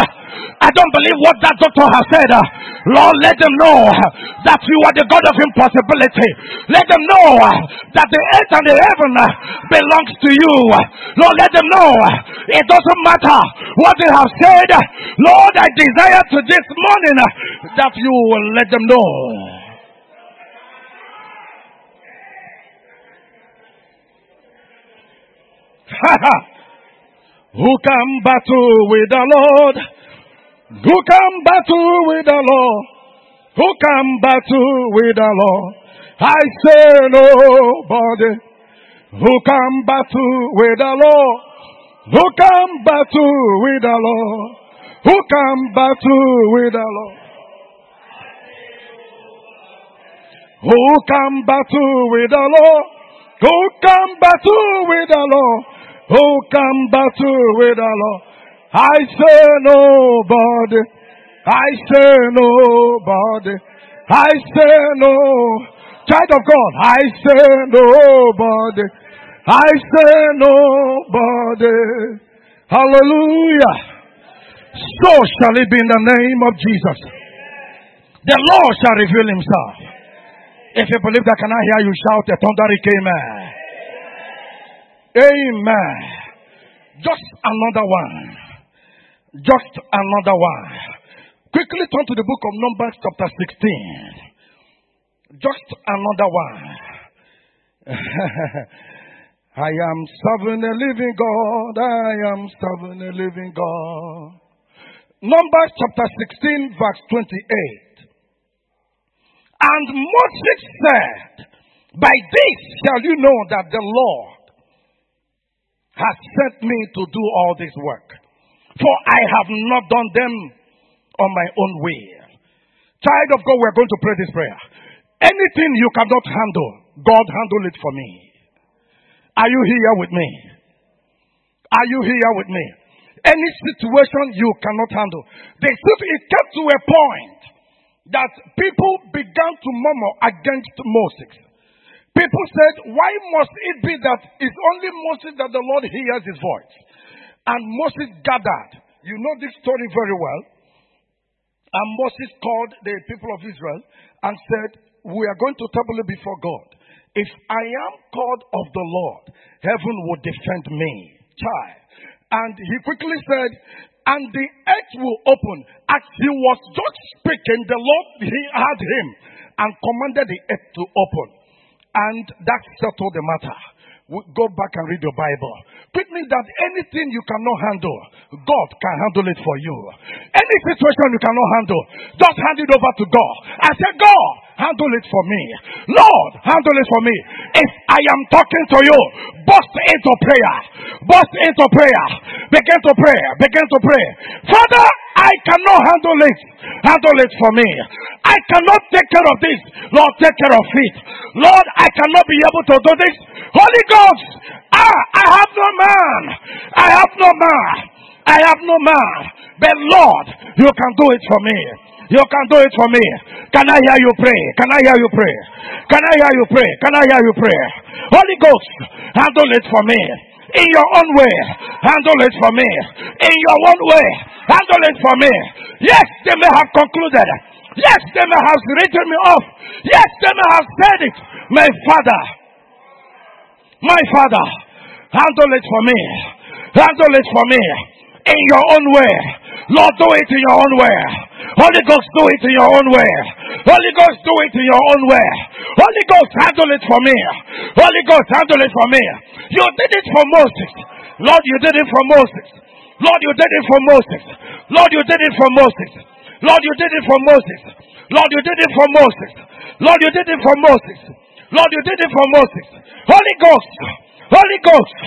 I don't believe what that doctor has said. Lord, let them know that you are the God of impossibility. Let them know that the earth and the heaven belongs to you. Lord, let them know it doesn't matter what they have said. Lord, I desire to this morning that you will let them know. Who can battle with the Lord? Who can battle with the Lord? Who can battle with the Lord? I say nobody. Who can battle with the Lord? Who can battle with the Lord? Who can battle with the Lord? Who can battle with the Lord? Who can battle with the Lord? Who can battle with Lord? I say nobody. I say nobody. I say no. Child of God, I say nobody. I say nobody. Hallelujah. So shall it be in the name of Jesus. The Lord shall reveal himself. If you believe that, can I hear you shout a thundering amen? Amen. Just another one. Just another one. Quickly turn to the book of Numbers, chapter 16. Just another one. I am serving a living God. I am serving a living God. Numbers chapter 16, verse 28. And Moses said, By this shall you know that the Lord has sent me to do all this work. For I have not done them on my own will. Child of God, we're going to pray this prayer. Anything you cannot handle, God handle it for me. Are you here with me? Are you here with me? Any situation you cannot handle. They said it came to a point that people began to murmur against Moses. People said, Why must it be that it's only Moses that the Lord hears his voice? And Moses gathered. You know this story very well. And Moses called the people of Israel and said, We are going to tabulate before God. If I am called of the Lord, heaven will defend me. Child. And he quickly said, and the earth will open. As he was just speaking, the Lord, he had him and commanded the earth to open. And that settled the matter. Go back and read your Bible. Quick means that anything you cannot handle, God can handle it for you. Any situation you cannot handle, just hand it over to God. I said, God, handle it for me. Lord, handle it for me. If I am talking to you, burst into prayer. Burst into prayer. Begin to pray. Begin to pray. Father, I cannot handle it. Handle it for me. I cannot take care of this. Lord, take care of it. Lord, I cannot be able to do this. Holy Ghost, ah, I have no man. I have no man. I have no man. But Lord, you can do it for me. You can do it for me. Can I hear you pray? Can I hear you pray? Can I hear you pray? Can I hear you pray? Holy Ghost, handle it for me. In your own way, handle it for me. In your own way, handle it for me. Yes, they may have concluded. Yes, they may have written me off. Yes, they may have said it. My Father, my Father, handle it for me. Handle it for me. In your own way. Lord, do it in your own way. Holy Ghost, do it in your own way. Holy Ghost, do it in your own way. Holy Ghost, handle it for me. Holy Ghost, handle it for me. You did it for Moses. Lord, you did it for Moses. Lord, you did it for Moses. Lord, you did it for Moses. Lord, you did it for Moses. Lord, you did it for Moses. Lord, you did it for Moses. Lord, you did it for Moses. Holy Ghost, Holy Ghost,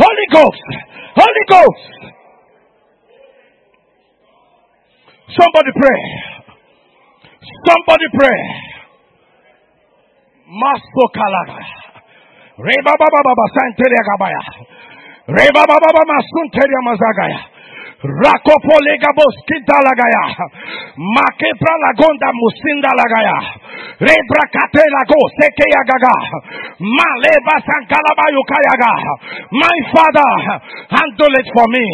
Holy Ghost, Holy Ghost. Somebody pray. Somebody pray. Masto Kalaga. Reba Baba Baba Santeria Gabaya. Reba Baba Baba Masunteria Mazagaya. Rakopolegabos kintalagaya. Makepra lagonda musinda lagaya. Rebra katelago sekeya gaga. Maleba sankalabayo kayaga. My father, handle it for me.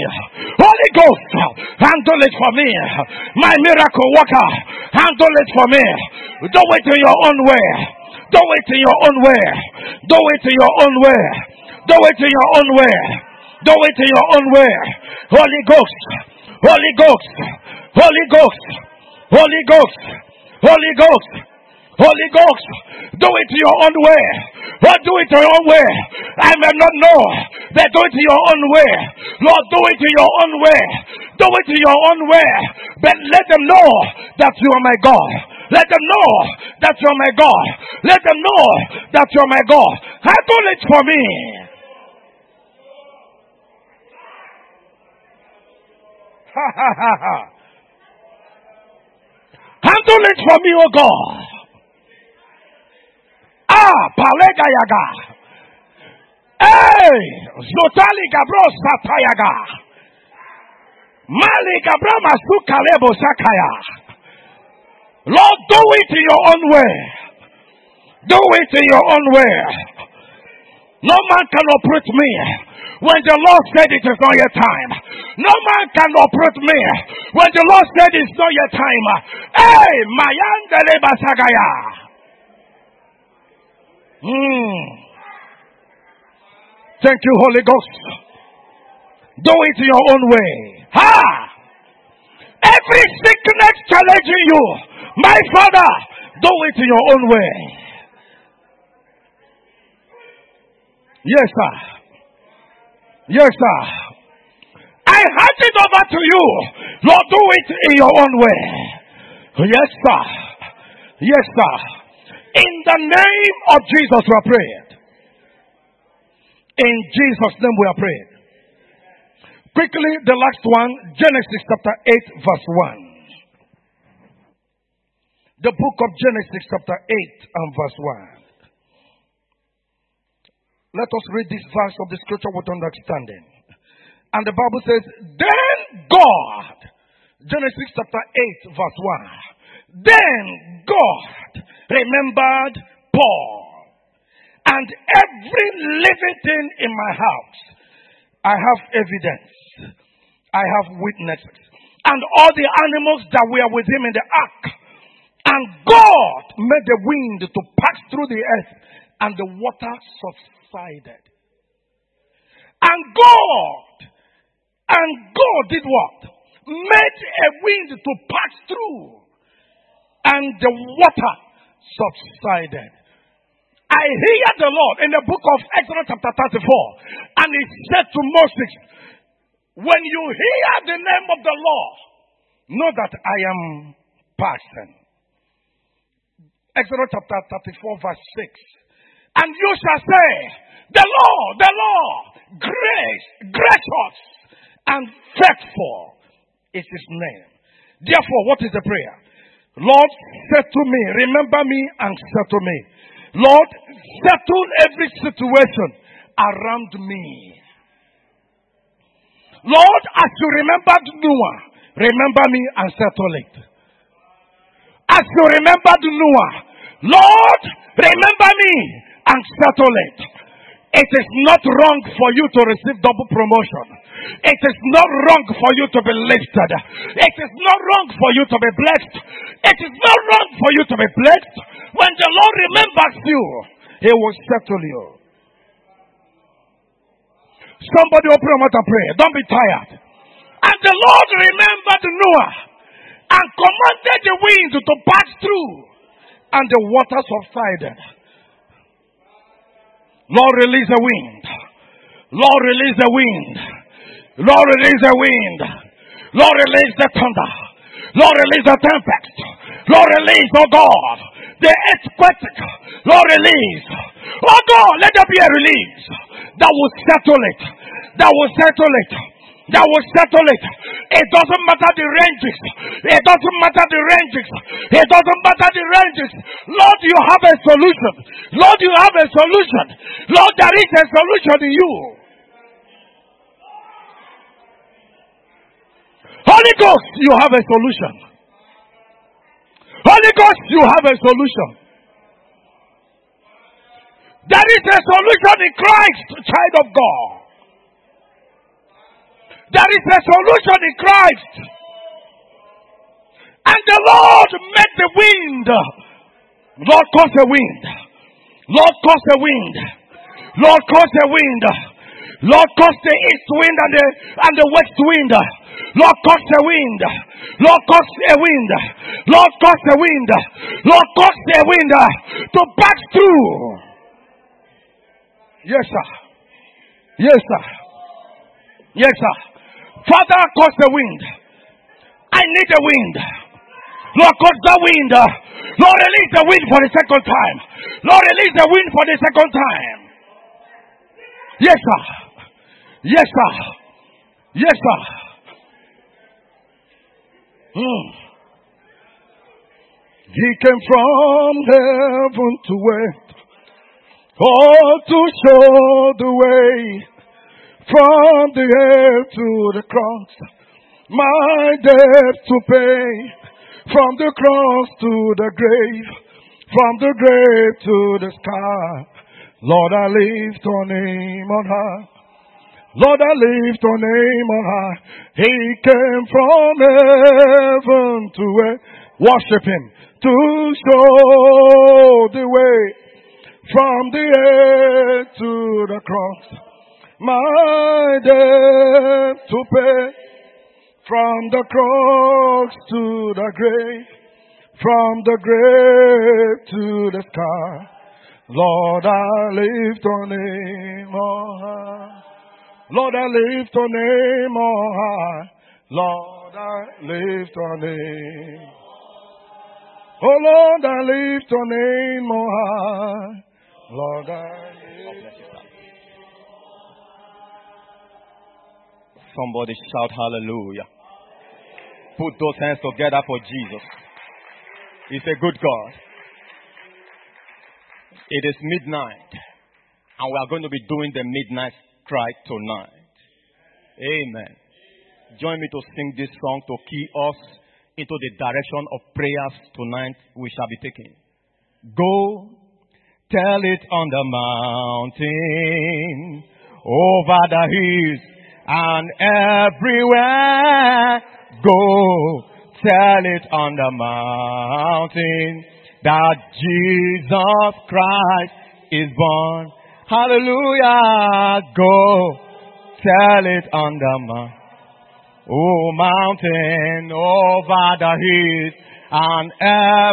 Holy Ghost, handle it for me. My miracle worker, handle it for me. Do it in your own way. Do it in your own way. Do it in your own way. Do it in your own way. Do it in your own way. Holy Ghost, Holy Ghost, Holy Ghost, Holy Ghost, Holy Ghost, Holy Ghost. Do it your own way. Lord, do it your own way. I may not know, but do it your own way. Lord, do it your own way. Do it your own way. But let them know that you are my God. Let them know that you are my God. Let them know that you are my God. Handle it for me. Ha ha ha ha. Handle it for me, oh God. Ah, palega yaga. Hey, zotali gabro satayaga. Mali gabra masu kalebo sakaya. Lord, do it in your own way. Do it in your own way. No man can operate me when the Lord said it is not your time. No man can operate me when the Lord said it's not your time. Hey, Mayandele Basagaya. Hmm. Thank you, Holy Ghost. Do it in your own way. Ha! Every sickness challenging you, my Father, do it in your own way. Yes, sir. Yes, sir. I hand it over to you. Lord, do it in your own way. Yes, sir. Yes, sir. In the name of Jesus, we are praying. In Jesus' name, we are praying. Quickly, the last one Genesis chapter 8, verse 1. The book of Genesis, chapter 8, and verse 1. Let us read this verse of the scripture with understanding. And the Bible says, Then God, Genesis chapter 8, verse 1. Then God remembered Paul and every living thing in my house. I have evidence. I have witnesses. and all the animals that were with him in the ark. And God made the wind to pass through the earth, and the water subsided. And God, and God did what? Made a wind to pass through, and the water subsided. I hear the Lord in the book of Exodus chapter 34, and he said to Moses, When you hear the name of the Lord, know that I am passing. Exodus chapter 34, verse 6. And you shall say, The Lord, the Lord, grace, gracious, and faithful is his name. Therefore, what is the prayer? Lord, settle me, remember me, and settle me. Lord, settle every situation around me. Lord, as you remembered Noah, remember me and settle it. As you remembered Noah, Lord, remember me and settle it. It is not wrong for you to receive double promotion. It is not wrong for you to be lifted. It is not wrong for you to be blessed. It is not wrong for you to be blessed. When the Lord remembers you, He will settle you. Somebody open your mouth and pray. Don't be tired. And the Lord remembered Noah and commanded the wind to pass through, and the water subsided. Lord, release the wind. Lord, release the wind. Lord, release the wind. Lord, release the thunder. Lord, release the tempest. Lord, release, oh God, the earthquake. Lord, release. Oh God, let there be a release that will settle it. That will settle it. That will settle it. It doesn't matter the ranges. It doesn't matter the ranges. It doesn't matter the ranges. Lord, you have a solution. Lord, you have a solution. Lord, there is a solution in you. Holy Ghost, you have a solution. Holy Ghost, you have a solution. There is a solution in Christ, child of God. There is a solution in Christ. And the Lord made the wind. Lord caused the wind. Lord caused the wind. Lord caused the wind. Lord caused the east wind and the and the west wind. Lord caused the wind. Lord caused the wind. Lord caused the wind. Lord caused the wind to pass through. Yes, sir. Yes, sir. Yes, sir. Father, cause the wind. I need the wind. Lord, cause the wind. Lord, release the wind for the second time. Lord, release the wind for the second time. Yes, sir. Yes, sir. Yes, sir. Hmm. He came from heaven to earth, all to show the way from the earth to the cross. My debt to pay, from the cross to the grave, from the grave to the sky. Lord, I lift your name on high. Lord, I lift your name on high. He came from heaven to earth. Worship him to show the way from the earth to the cross. My debt to pay from the cross to the grave, from the grave to the sky. Lord, I lift your name on high. Lord, I lift your name on high. Lord, I lift your name. Oh Lord, I lift your name on high. Lord, I Somebody shout hallelujah. Put those hands together for Jesus. He's a good God. It is midnight, and we are going to be doing the midnight strike tonight. Amen. Join me to sing this song to key us into the direction of prayers tonight we shall be taking. Go tell it on the mountain, over the hills and everywhere Go tell it on the mountain that Jesus Christ is born. Hallelujah. Go tell it on the mountain. Oh, mountain over the hills and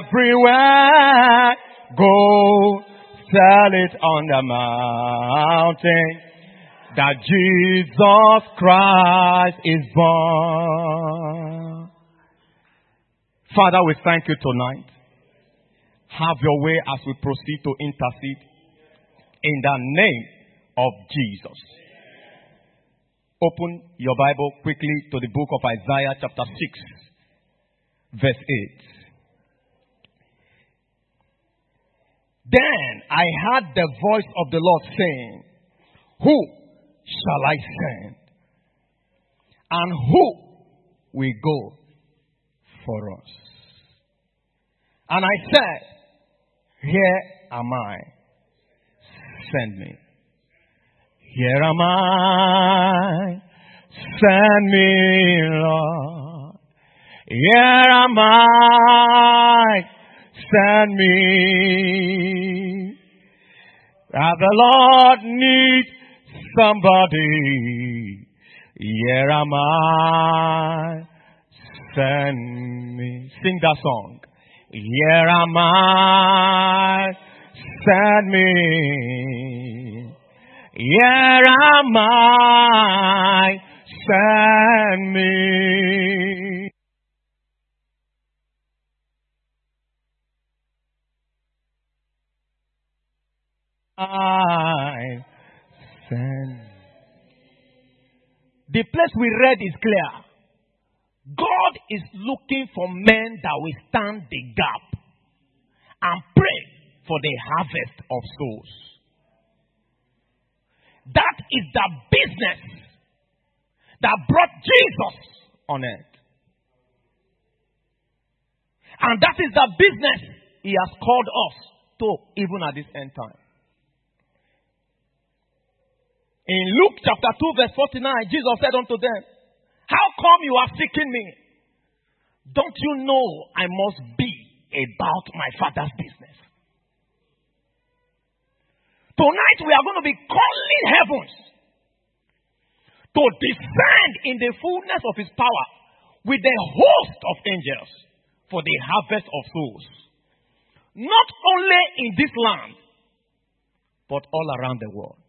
everywhere. Go tell it on the mountain that Jesus Christ is born. Father, we thank you tonight. Have your way as we proceed to intercede in the name of Jesus. Open your Bible quickly to the book of Isaiah, chapter 6, verse 8. Then I heard the voice of the Lord saying, Who shall I send? And who will go for us? And I said, Here am I. Send me. Here am I. Send me, Lord. Here am I. Send me. That the Lord needs somebody. Here am I. Send me. Sing that song. Here am I. Send me. Here am I. Send me. I send. The place we read is clear. God is looking for men that will stand the gap and pray for the harvest of souls. That is the business that brought Jesus on earth. And that is the business he has called us to, even at this end time. In Luke chapter 2, verse 49, Jesus said unto them, How come you are seeking me? Don't you know I must be about my father's business? Tonight we are going to be calling heavens to descend in the fullness of his power with a host of angels for the harvest of souls. Not only in this land, but all around the world.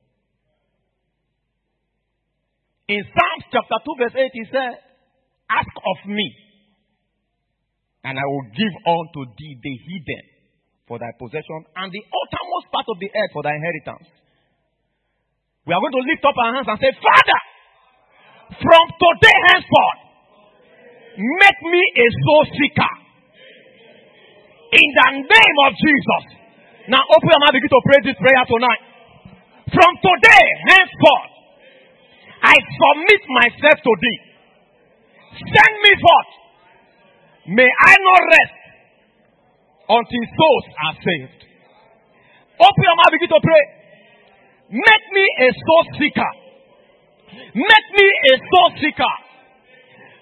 In Psalms chapter 2, verse 8, he said, Ask of me, and I will give unto thee the hidden for thy possession and the uttermost part of the earth for thy inheritance. We are going to lift up our hands and say, Father, from today henceforth, make me a soul seeker. In the name of Jesus. Now open your mouth, begin to pray this prayer tonight. From today henceforth, I submit myself to thee. Send me forth. May I not rest until souls are saved. Open your mouth, begin to pray. Make me a soul seeker. Make me a soul seeker.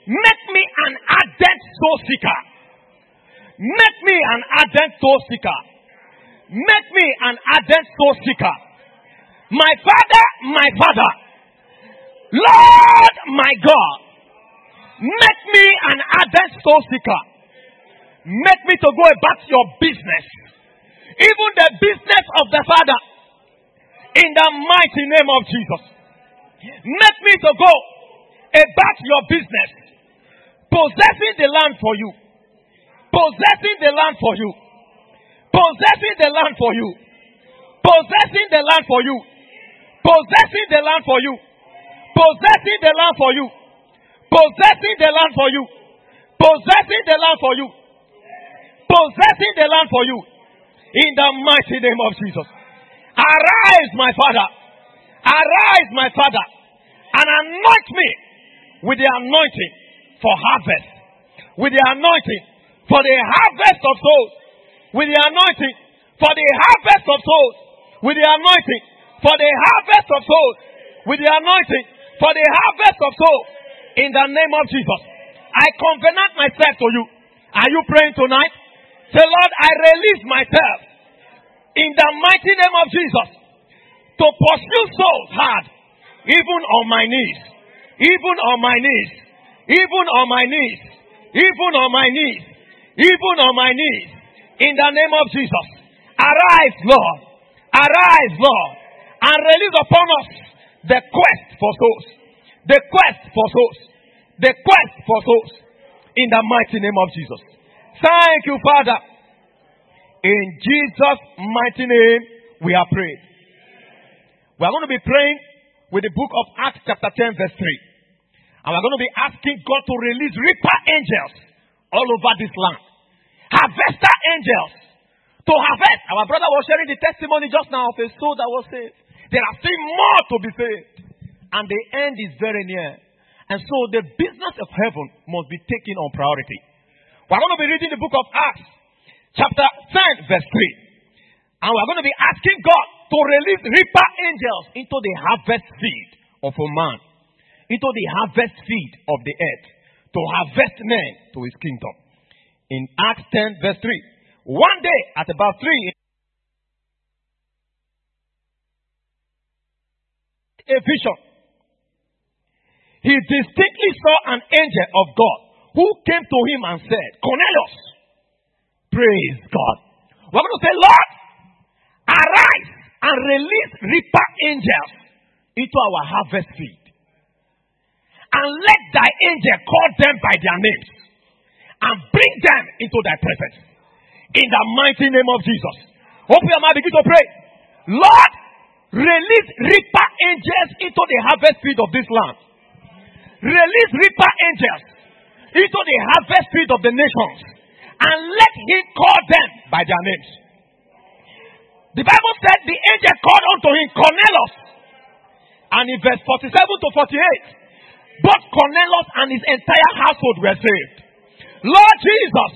Make me an ardent soul seeker. Make me an ardent soul seeker. Make me an ardent soul seeker. My father, my father. Lord, my God. Make me an ardent soul seeker. Make me to go about your business. Even the business of the Father. In the mighty name of Jesus. Make me to go about your business. Possessing the land for you. Possessing the land for you. Possessing the land for you. Possessing the land for you. Possessing the land for you. Possessing the land for you. Possessing the land for you. Possessing the land for you. Possessing the land for you. In the mighty name of Jesus. Arise, my Father. Arise, my Father. And anoint me with the anointing for harvest. With the anointing for the harvest of souls. With the anointing for the harvest of souls. With the anointing for the harvest of souls. With the anointing for the harvest of souls. In the name of Jesus. I covenant myself to you. Are you praying tonight? Say, Lord, I release myself in the mighty name of Jesus to pursue souls hard, even on my knees, even on my knees, even on my knees, even on my knees, even on my knees, in the name of Jesus. Arise, Lord. Arise, Lord, and release upon us the quest for souls. The quest for souls. The quest for souls. In the mighty name of Jesus. Thank you, Father. In Jesus' mighty name, we are praying. We are going to be praying with the book of Acts, chapter 10, verse 3. And we're going to be asking God to release reaper angels all over this land. Harvester angels to harvest. Our brother was sharing the testimony just now of a soul that was saved. There are still more to be saved. And the end is very near. And so the business of heaven must be taken on priority. We're going to be reading the book of Acts, chapter 10, verse 3. And we're going to be asking God to release reaper angels into the harvest field of a man, into the harvest field of the earth, to harvest men to his kingdom. In Acts 10, verse 3. One day at about 3 a vision. He distinctly saw an angel of God who came to him and said, Cornelius, praise God. We're going to say, Lord, arise and release reaper angels into our harvest field. And let thy angel call them by their names and bring them into thy presence. In the mighty name of Jesus. Open your mouth, begin to pray. Lord, release reaper angels into the harvest field of this land. Release reaper angels into the harvest field of the nations. And let him call them by their names. The Bible said the angel called unto him Cornelius. And in verse 47 to 48, both Cornelius and his entire household were saved. Lord Jesus,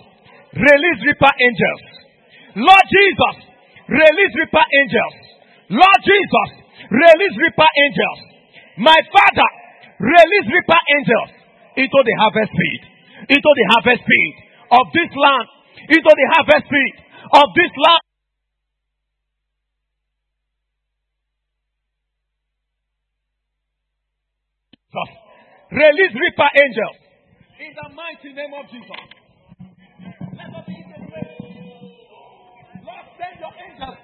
release reaper angels. Lord Jesus, release reaper angels. Lord Jesus, release reaper angels. My Father, release reaper angels into the harvest field, into the harvest field of this land, into the harvest field of this land. Jesus. Release reaper angels in the mighty name of Jesus. Let us pray. Lord, send your angels.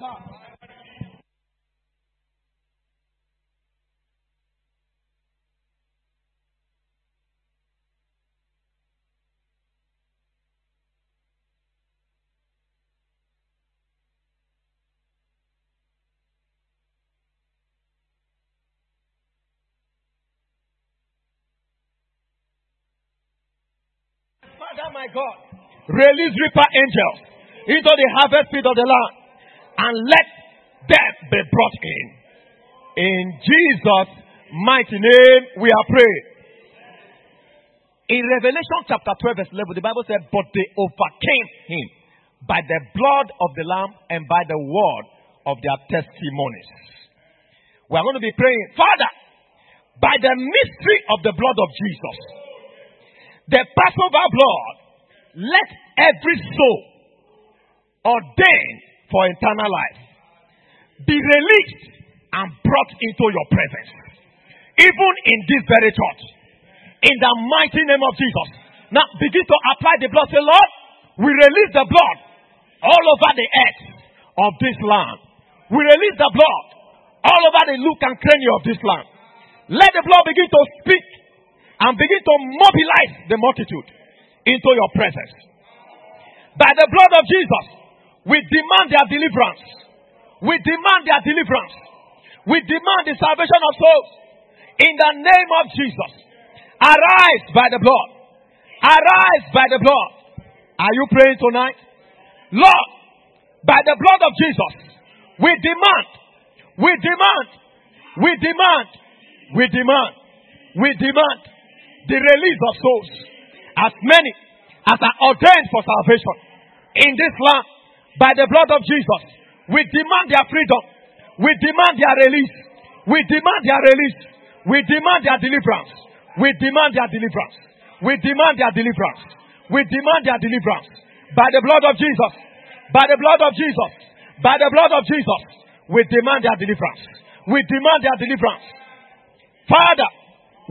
Father, my God, release reaper angels into the harvest field of the land and let them be brought in. In Jesus' mighty name, we are praying. In Revelation chapter 12, verse 11, the Bible said, But they overcame him by the blood of the Lamb and by the word of their testimonies. We are going to be praying, Father, by the mystery of the blood of Jesus, the Passover blood, let every soul ordained for eternal life be released and brought into your presence. Even in this very church. In the mighty name of Jesus. Now begin to apply the blood. Say, Lord, we release the blood all over the earth of this land. We release the blood all over the look and cranny of this land. Let the blood begin to speak and begin to mobilize the multitude into your presence. By the blood of Jesus, we demand their deliverance. We demand their deliverance. We demand the salvation of souls. In the name of Jesus. Arise by the blood. Arise by the blood. Are you praying tonight? Lord, by the blood of Jesus, we demand, we demand, we demand, we demand, we demand the release of souls. As many as are ordained for salvation in this land by the blood of Jesus. We demand their freedom. We demand their release. We demand their release. We demand their deliverance. We demand their deliverance. We demand their deliverance. We demand their deliverance. By the blood of Jesus. By the blood of Jesus. By the blood of Jesus. We demand their deliverance. We demand their deliverance. Father,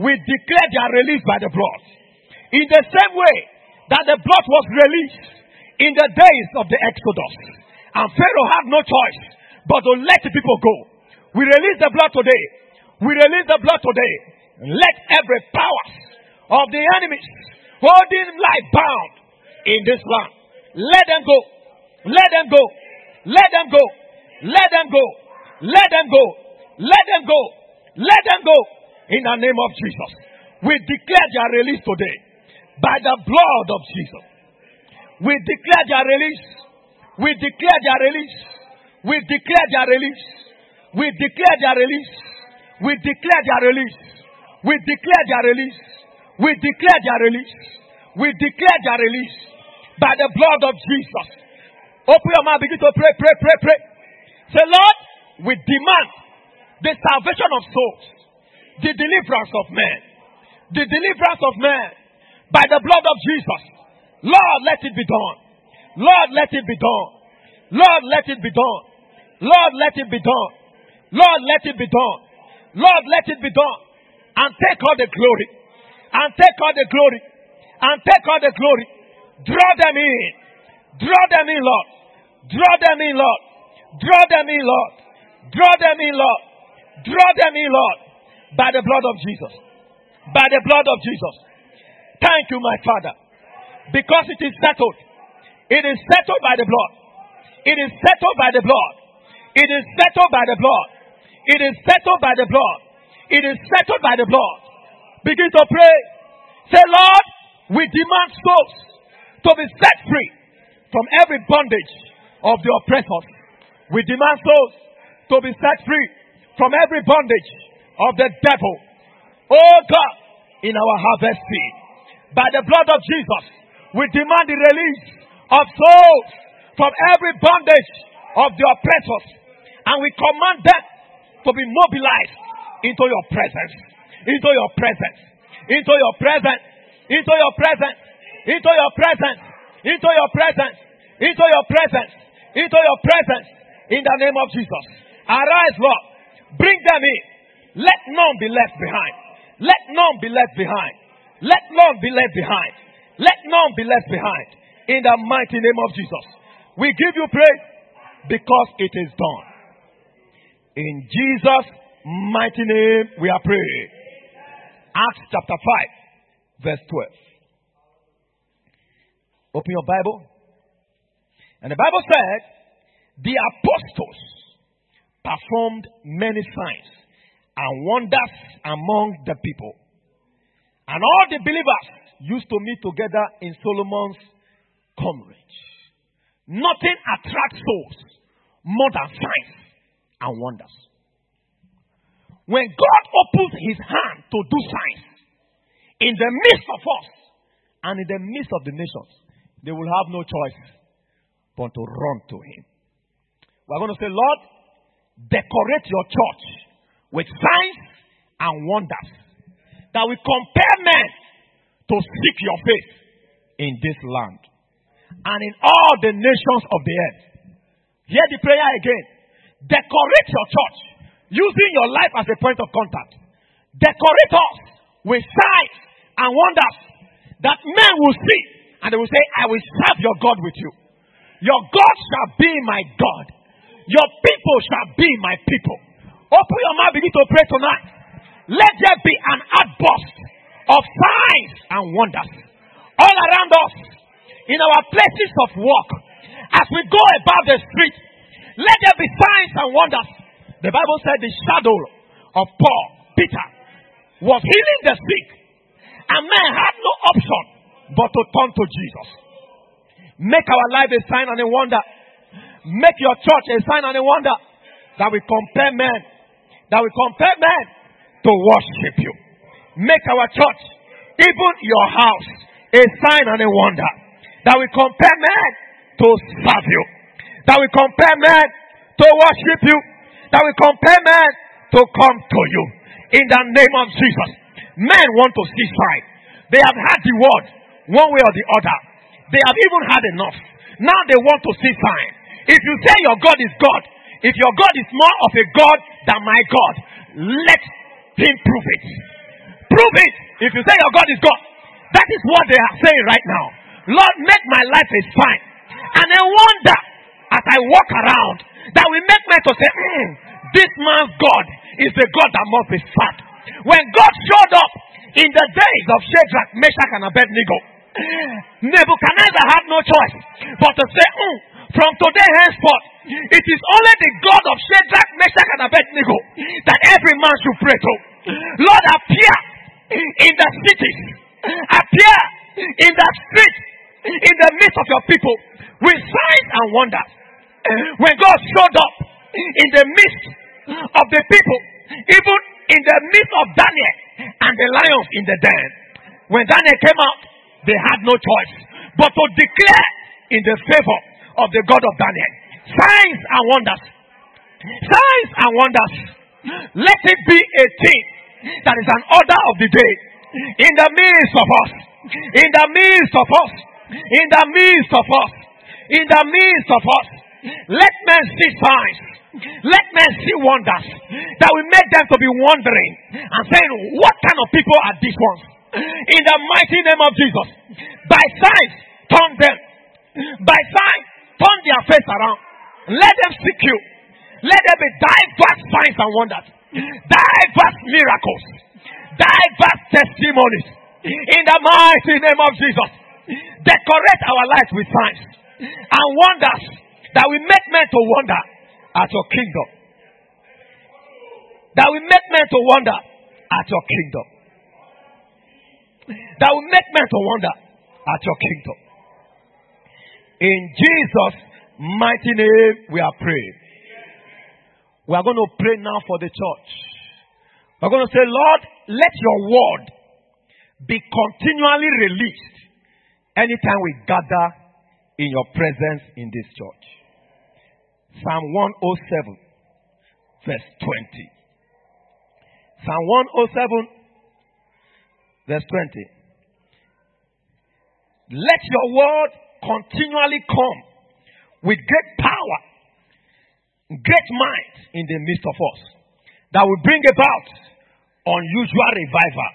we declare their release by the blood. In the same way that the blood was released in the days of the Exodus. And Pharaoh had no choice but to let the people go. We release the blood today. We release the blood today. Let every power of the enemies holding life bound in this land. Let them go. Let them go. Let them go. Let them go. Let them go. Let them go. Let them go. In the name of Jesus. We declare their release today. By the blood of Jesus. We declare their release. We declare their release. We declare their release. We declare their release. We declare their release. We declare their release. We declare their release. We declare their release by the blood of Jesus. Open your mouth, begin to pray, pray, pray, pray. Say, Lord, we demand the salvation of souls, the deliverance of men, the deliverance of men by the blood of Jesus. Lord, let it be done. Lord, let it be done. Lord, let it be done. Lord, let it be done. Lord, let it be done. Lord, let it be done. And take all the glory. And take all the glory. And take all the glory. Draw them in. Draw them in, Lord. Draw them in, Lord. Draw them in, Lord. Draw them in, Lord. Draw them in, Lord. By the blood of Jesus. By the blood of Jesus. Thank you, my Father. Because it is settled. It is settled by the blood. It is settled by the blood. It is settled by the blood. It is settled by the blood. It is settled by the blood. Begin to pray. Say, Lord, we demand souls to be set free from every bondage of the oppressors. We demand souls to be set free from every bondage of the devil. Oh God, in our harvest field. By the blood of Jesus, we demand the release of souls from every bondage of the oppressors. And we command them to be mobilized into your presence, into your presence, into your presence, into your presence, into your presence, into your presence, into your presence, into your presence, in the name of Jesus. Arise, Lord. Bring them in. Let none be left behind. Let none be left behind. Let none be left behind. Let none be left behind. In the mighty name of Jesus. We give you praise because it is done. In Jesus' mighty name we are praying. Acts chapter 5, verse 12. Open your Bible. And the Bible said, the apostles performed many signs and wonders among the people. And all the believers used to meet together in Solomon's courtyard. Nothing attracts souls more than signs and wonders. When God opens his hand to do signs in the midst of us and in the midst of the nations, they will have no choice but to run to him. We're going to say, Lord, decorate your church with signs and wonders that will compare men to seek your face in this land and in all the nations of the earth. Hear the prayer again. Decorate your church using your life as a point of contact. Decorate us with signs and wonders that men will see and they will say, I will serve your God with you. Your God shall be my God. Your people shall be my people. Open your mouth, begin to pray tonight. Let there be an outburst of signs and wonders all around us in our places of work as we go about the street. Let there be signs and wonders the Bible said the shadow of Paul, Peter, was healing the sick. And man had no option but to turn to Jesus. Make our life a sign and a wonder. Make your church a sign and a wonder that we compare men, that we compare men to worship you. Make our church, even your house, a sign and a wonder that we compare men to serve you, that we compare men to worship you that we compel men to come to you. In the name of Jesus. Men want to see sign. They have had the word one way or the other. They have even had enough. Now they want to see signs. If you say your God is God, if your God is more of a God than my God, let prove it. Prove it. If you say your God is God, that is what they are saying right now. Lord, make my life a sign. And I wonder as I walk around that we make me to say, mm, this man's God is the God that must be fat. When God showed up in the days of Shadrach, Meshach, and Abednego, Nebuchadnezzar had no choice but to say, mm, from today henceforth, it is only the God of Shadrach, Meshach, and Abednego that every man should pray to. Lord, appear in the cities, appear in the streets, in the midst of your people with signs and wonders. When God showed up in the midst of the people, even in the midst of Daniel and the lions in the den, when Daniel came out, they had no choice but to declare in the favor of the God of Daniel. Signs and wonders. Signs and wonders. Let it be a thing that is an order of the day in the midst of us. In the midst of us. In the midst of us. In the midst of us. Let men see signs. Let men see wonders. That will make them to be wondering and saying, What kind of people are these ones? In the mighty name of Jesus. By signs, turn them. By signs, turn their face around. Let them seek you. Let there be diverse signs and wonders. Diverse miracles. Diverse testimonies. In the mighty name of Jesus. Decorate our lives with signs and wonders that we make men to wonder at your kingdom. That we make men to wonder at your kingdom. That will make men to wonder at your kingdom. In Jesus' mighty name, we are praying. We are going to pray now for the church. We're going to say, Lord, let your word be continually released anytime we gather in your presence in this church. Psalm 107, verse 20. Psalm 107, verse 20. Let your word continually come with great power, great might in the midst of us that will bring about unusual revival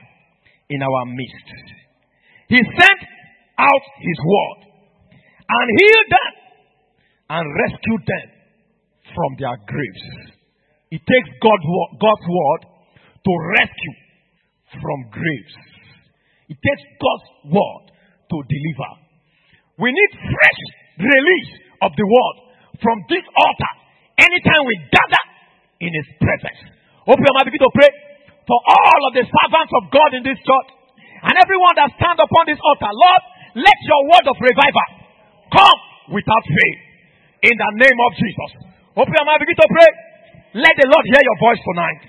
in our midst. He sent out his word and healed them and rescued them from their graves. It takes God's word to rescue from graves. It takes God's word to deliver. We need fresh release of the word from this altar anytime we gather in his presence. Open your mouth, begin to pray for all of the servants of God in this church and everyone that stand upon this altar. Lord, let your word of revival come without faith in the name of Jesus. Open your mouth, begin to pray. Let the Lord hear your voice tonight.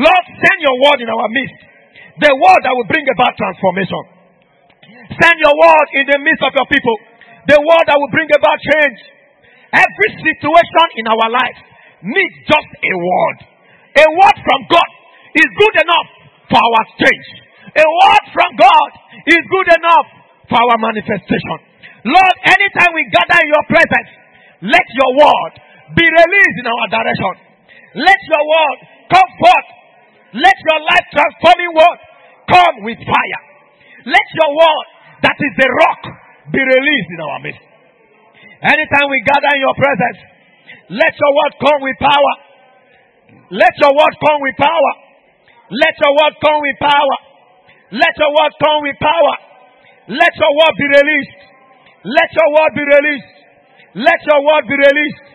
Lord, send your word in our midst. The word that will bring about transformation. Send your word in the midst of your people. The word that will bring about change. Every situation in our life needs just a word. A word from God is good enough for our change. A word from God is good enough for our manifestation. Lord, anytime we gather in your presence, let your word be released in our direction. Let your word come forth. Let your life transforming word come with fire. Let your word that is the rock be released in our midst. Anytime we gather in your presence, let your word come with power. Let your word come with power. Let your word come with power. Let your word come with power. Let your word be released. Let your word be released. Let your word be released.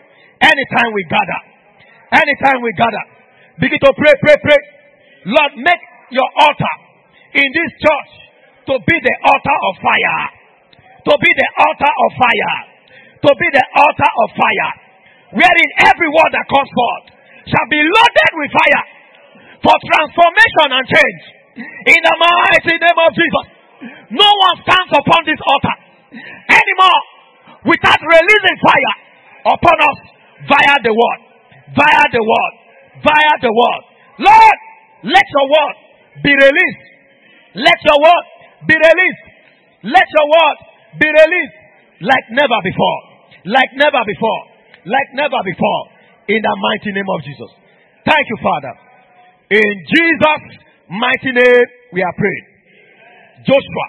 Anytime we gather. Anytime we gather. Begin to pray, pray, pray. Lord, make your altar in this church to be the altar of fire. To be the altar of fire. To be the altar of fire. Wherein every word that comes forth shall be loaded with fire for transformation and change. In the mighty name of Jesus. No one stands upon this altar anymore without releasing fire upon us via the word. Via the word. Via the word. Lord, let your word be released. Let your word be released. Let your word be released like never before. Like never before. Like never before. In the mighty name of Jesus. Thank you, Father. In Jesus' mighty name, we are praying. Joshua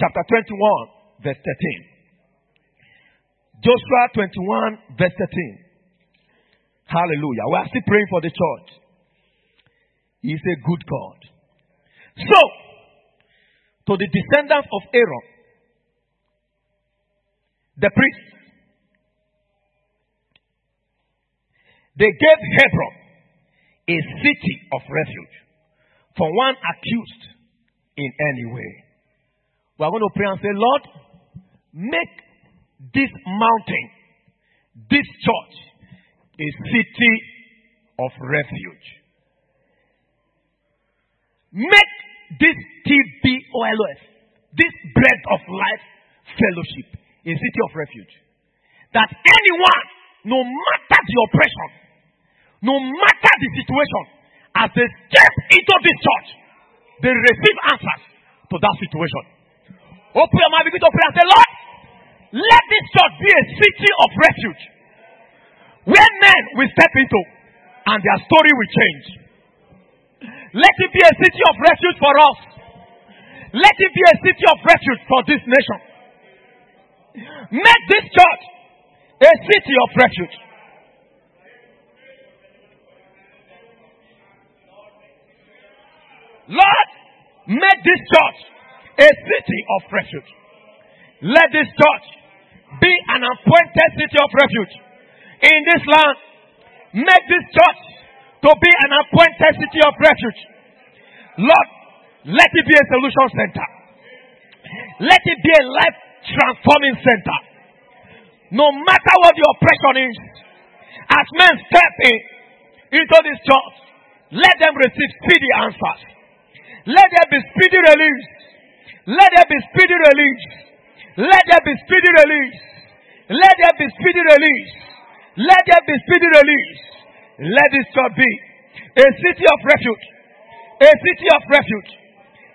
chapter 21, verse 13. Joshua 21, verse 13. Hallelujah. We are still praying for the church. He is a good God. So, to the descendants of Aaron, the priests, they gave Hebron a city of refuge for one accused in any way. We are going to pray and say, Lord, make this mountain, this church, a city of refuge. Make this TBOLF, this bread of life fellowship, a city of refuge. That anyone, no matter the oppression, no matter the situation, as they step into this church, they receive answers to that situation. Open your mouth, begin to pray and say, Lord, let this church be a city of refuge where men will step into and their story will change. Let it be a city of refuge for us. Let it be a city of refuge for this nation. Make this church a city of refuge. Lord, make this church a city of refuge. Let this church be an appointed city of refuge in this land. Make this church to be an appointed city of refuge. Lord, let it be a solution center. Let it be a life transforming center. No matter what the oppression is, as men step in into this church, let them receive speedy answers. Let there be speedy release. Let there be speedy release. Let there be speedy release. Let there be speedy release. Let there be speedy release. Let this church be a city of refuge. A city of refuge.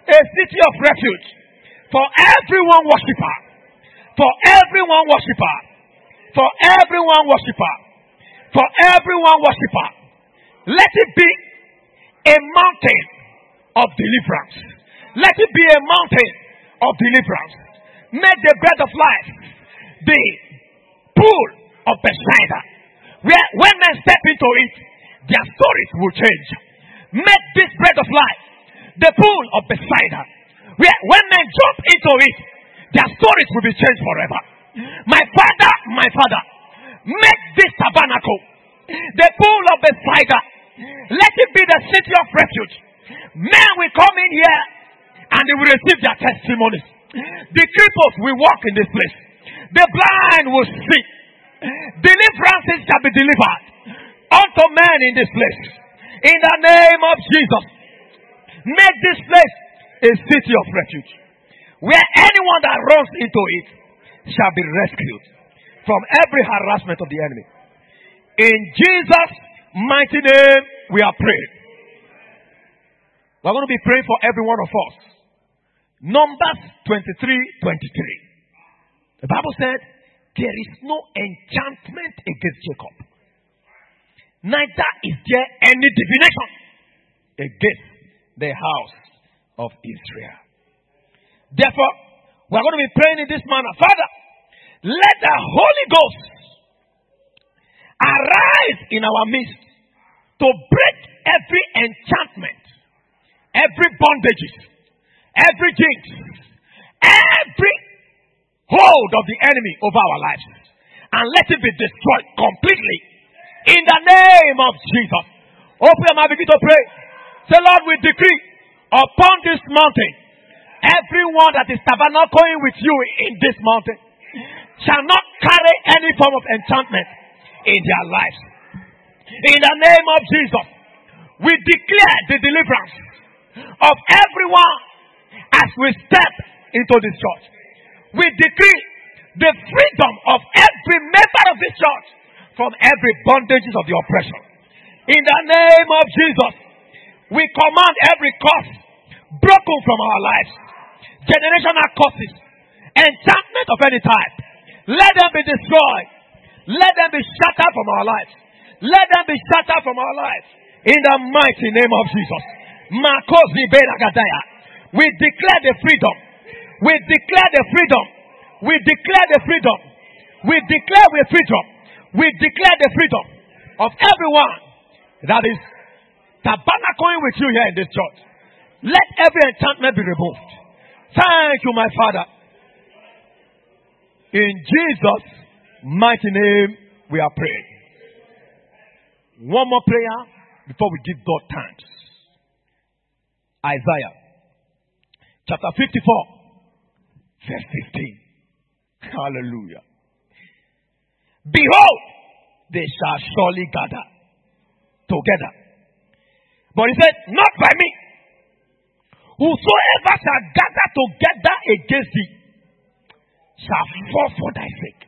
A city of refuge for everyone worshiper. For everyone worshiper. For everyone worshiper. For everyone worshiper. Let it be a mountain of deliverance. Let it be a mountain of deliverance. Make the bread of life the pool of Bethsaida. Where when men step into it, their stories will change. Make this bread of life the pool of Bethsaida. Where when men jump into it, their stories will be changed forever. My father, my father, make this tabernacle the pool of Bethsaida. Let it be the city of refuge. Men will come in here and they will receive their testimonies. The cripples will walk in this place. The blind will see. Deliverances shall be delivered unto men in this place. In the name of Jesus. Make this place a city of refuge. Where anyone that runs into it shall be rescued from every harassment of the enemy. In Jesus' mighty name, we are praying. We're going to be praying for every one of us. Numbers 23 23. The Bible said, There is no enchantment against Jacob, neither is there any divination against the house of Israel. Therefore, we're going to be praying in this manner Father, let the Holy Ghost arise in our midst to break every enchantment, every bondage, every jinx, every hold of the enemy over our lives. And let it be destroyed completely. In the name of Jesus. Open your mouth, begin to pray. Say, Lord, we decree upon this mountain, everyone that is tabernacling with you in this mountain shall not carry any form of enchantment in their lives. In the name of Jesus, we declare the deliverance of everyone as we step into this church. We decree the freedom of every member of this church from every bondages of the oppression. In the name of Jesus, we command every curse broken from our lives. generational curses, enchantment of any type. Let them be destroyed. Let them be shattered from our lives. Let them be shattered from our lives. In the mighty name of Jesus. We declare the freedom. We declare the freedom. We declare the freedom. We declare the freedom. We declare the freedom of everyone that is tabernacling with you here in this church. Let every enchantment be removed. Thank you, my Father. In Jesus' mighty name, we are praying. One more prayer before we give God thanks. Isaiah chapter 54, verse 15. Hallelujah. Behold, they shall surely gather together. But he said, Not by me. Whosoever shall gather together against thee shall fall for thy sake.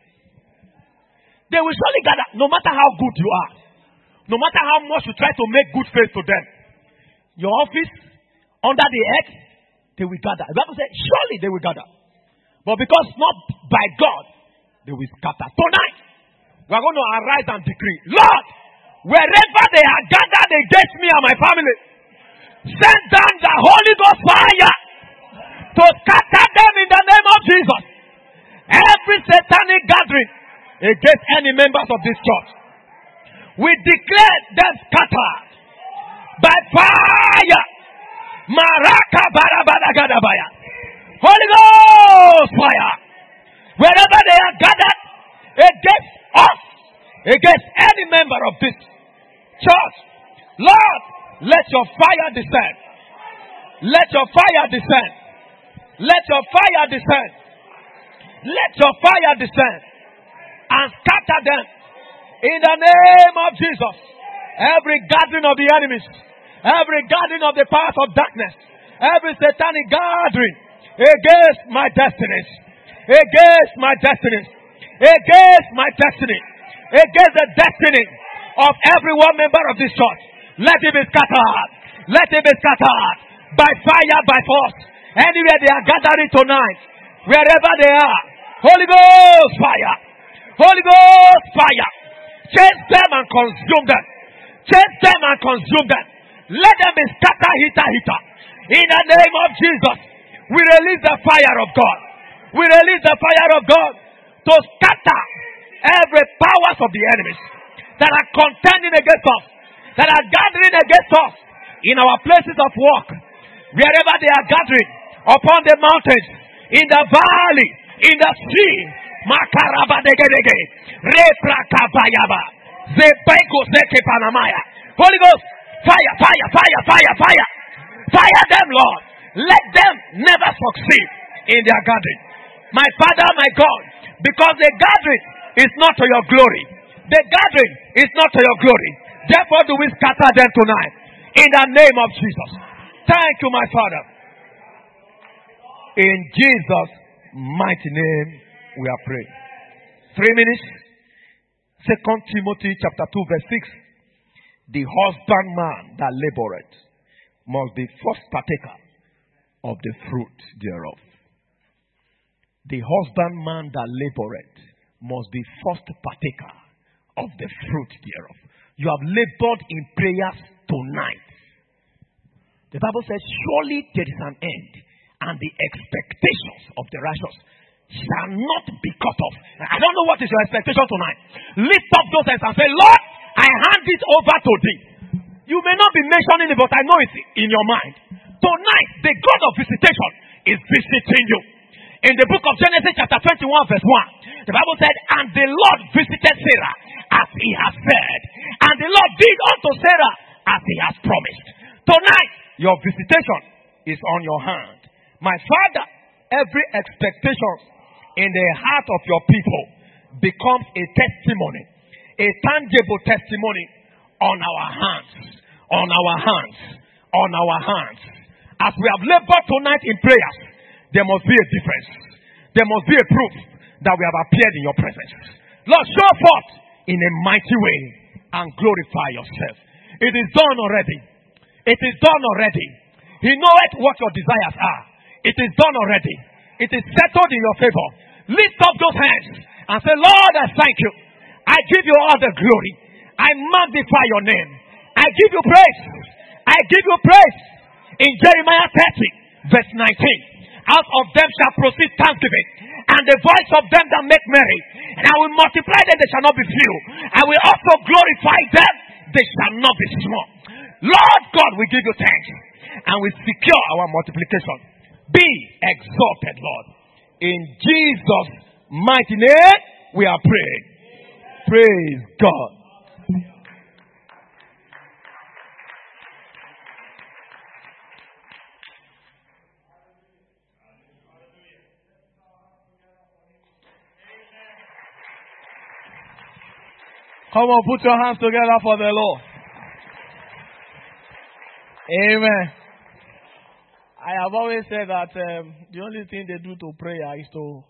They will surely gather, no matter how good you are, no matter how much you try to make good faith to them. Your office, under the earth, they will gather. The Bible says, surely they will gather. But because not by God, they will scatter. Tonight, we are going to arise and decree, Lord, wherever they are gathered against me and my family, send down the Holy Ghost fire to scatter them in the name of Jesus. Every satanic gathering against any members of this church, we declare them scattered by fire. Maraka barabadagadabaya. Holy Ghost fire. Wherever they are gathered against us, against any member of this church, Lord, let your fire descend. Let your fire descend. Let your fire descend. Let your fire descend and scatter them in the name of Jesus. Every gathering of the enemies, every gathering of the powers of darkness, every satanic gathering against my destinies, against my destinies, against my destiny, against the destiny of every one member of this church. Let it be scattered. Let it be scattered by fire, by force. Anywhere they are gathering tonight, wherever they are, Holy Ghost fire, Holy Ghost fire, chase them and consume them, chase them and consume them. Let them be scattered, hitter, hitter. In the name of Jesus, we release the fire of God. We release the fire of God to scatter every powers of the enemies that are contending against us, that are gathering against us in our places of work, wherever they are gathering, upon the mountains, in the valley, in the sea. Makarabadegedege. Reprakabayaba. Zebeko zeke panamaya. Holy Ghost, fire, fire, fire, fire, fire. Fire them, Lord. Let them never succeed in their gathering. My Father, my God, because the gathering is not to your glory. The gathering is not to your glory. Therefore, do we scatter them tonight in the name of Jesus. Thank you, my Father. In Jesus' mighty name, we are praying. Three minutes. Second Timothy chapter 2, verse 6. The husbandman that laboreth must be first partaker of the fruit thereof. The husbandman that laboreth must be first partaker of the fruit thereof. You have labored in prayers tonight. The Bible says, Surely there is an end, and the expectations of the righteous shall not be cut off. I don't know what is your expectation tonight. Lift up those hands and say, Lord, I hand it over to thee. You may not be mentioning it, but I know it's in your mind. Tonight, the God of visitation is visiting you. In the book of Genesis, chapter 21, verse 1, the Bible said, And the Lord visited Sarah as he has said, and the Lord did unto Sarah as he has promised. Tonight, your visitation is on your hand. My Father, every expectation in the heart of your people becomes a testimony, a tangible testimony on our hands, on our hands, on our hands. As we have labored tonight in prayers, there must be a difference. There must be a proof that we have appeared in your presence. Lord, show forth in a mighty way and glorify yourself. It is done already. It is done already. He knoweth what your desires are. It is done already. It is settled in your favor. Lift up those hands and say, Lord, I thank you. I give you all the glory. I magnify your name. I give you praise. I give you praise. In Jeremiah 30, verse 19, out of them shall proceed thanksgiving, and the voice of them that make merry. And I will multiply them, they shall not be few. I will also glorify them, they shall not be small. Lord God, we give you thanks, and we secure our multiplication. Be exalted, Lord. In Jesus' mighty name, we are praying. Praise God. Come on, put your hands together for the Lord. Amen. I have always said that um, the only thing they do to prayer is to,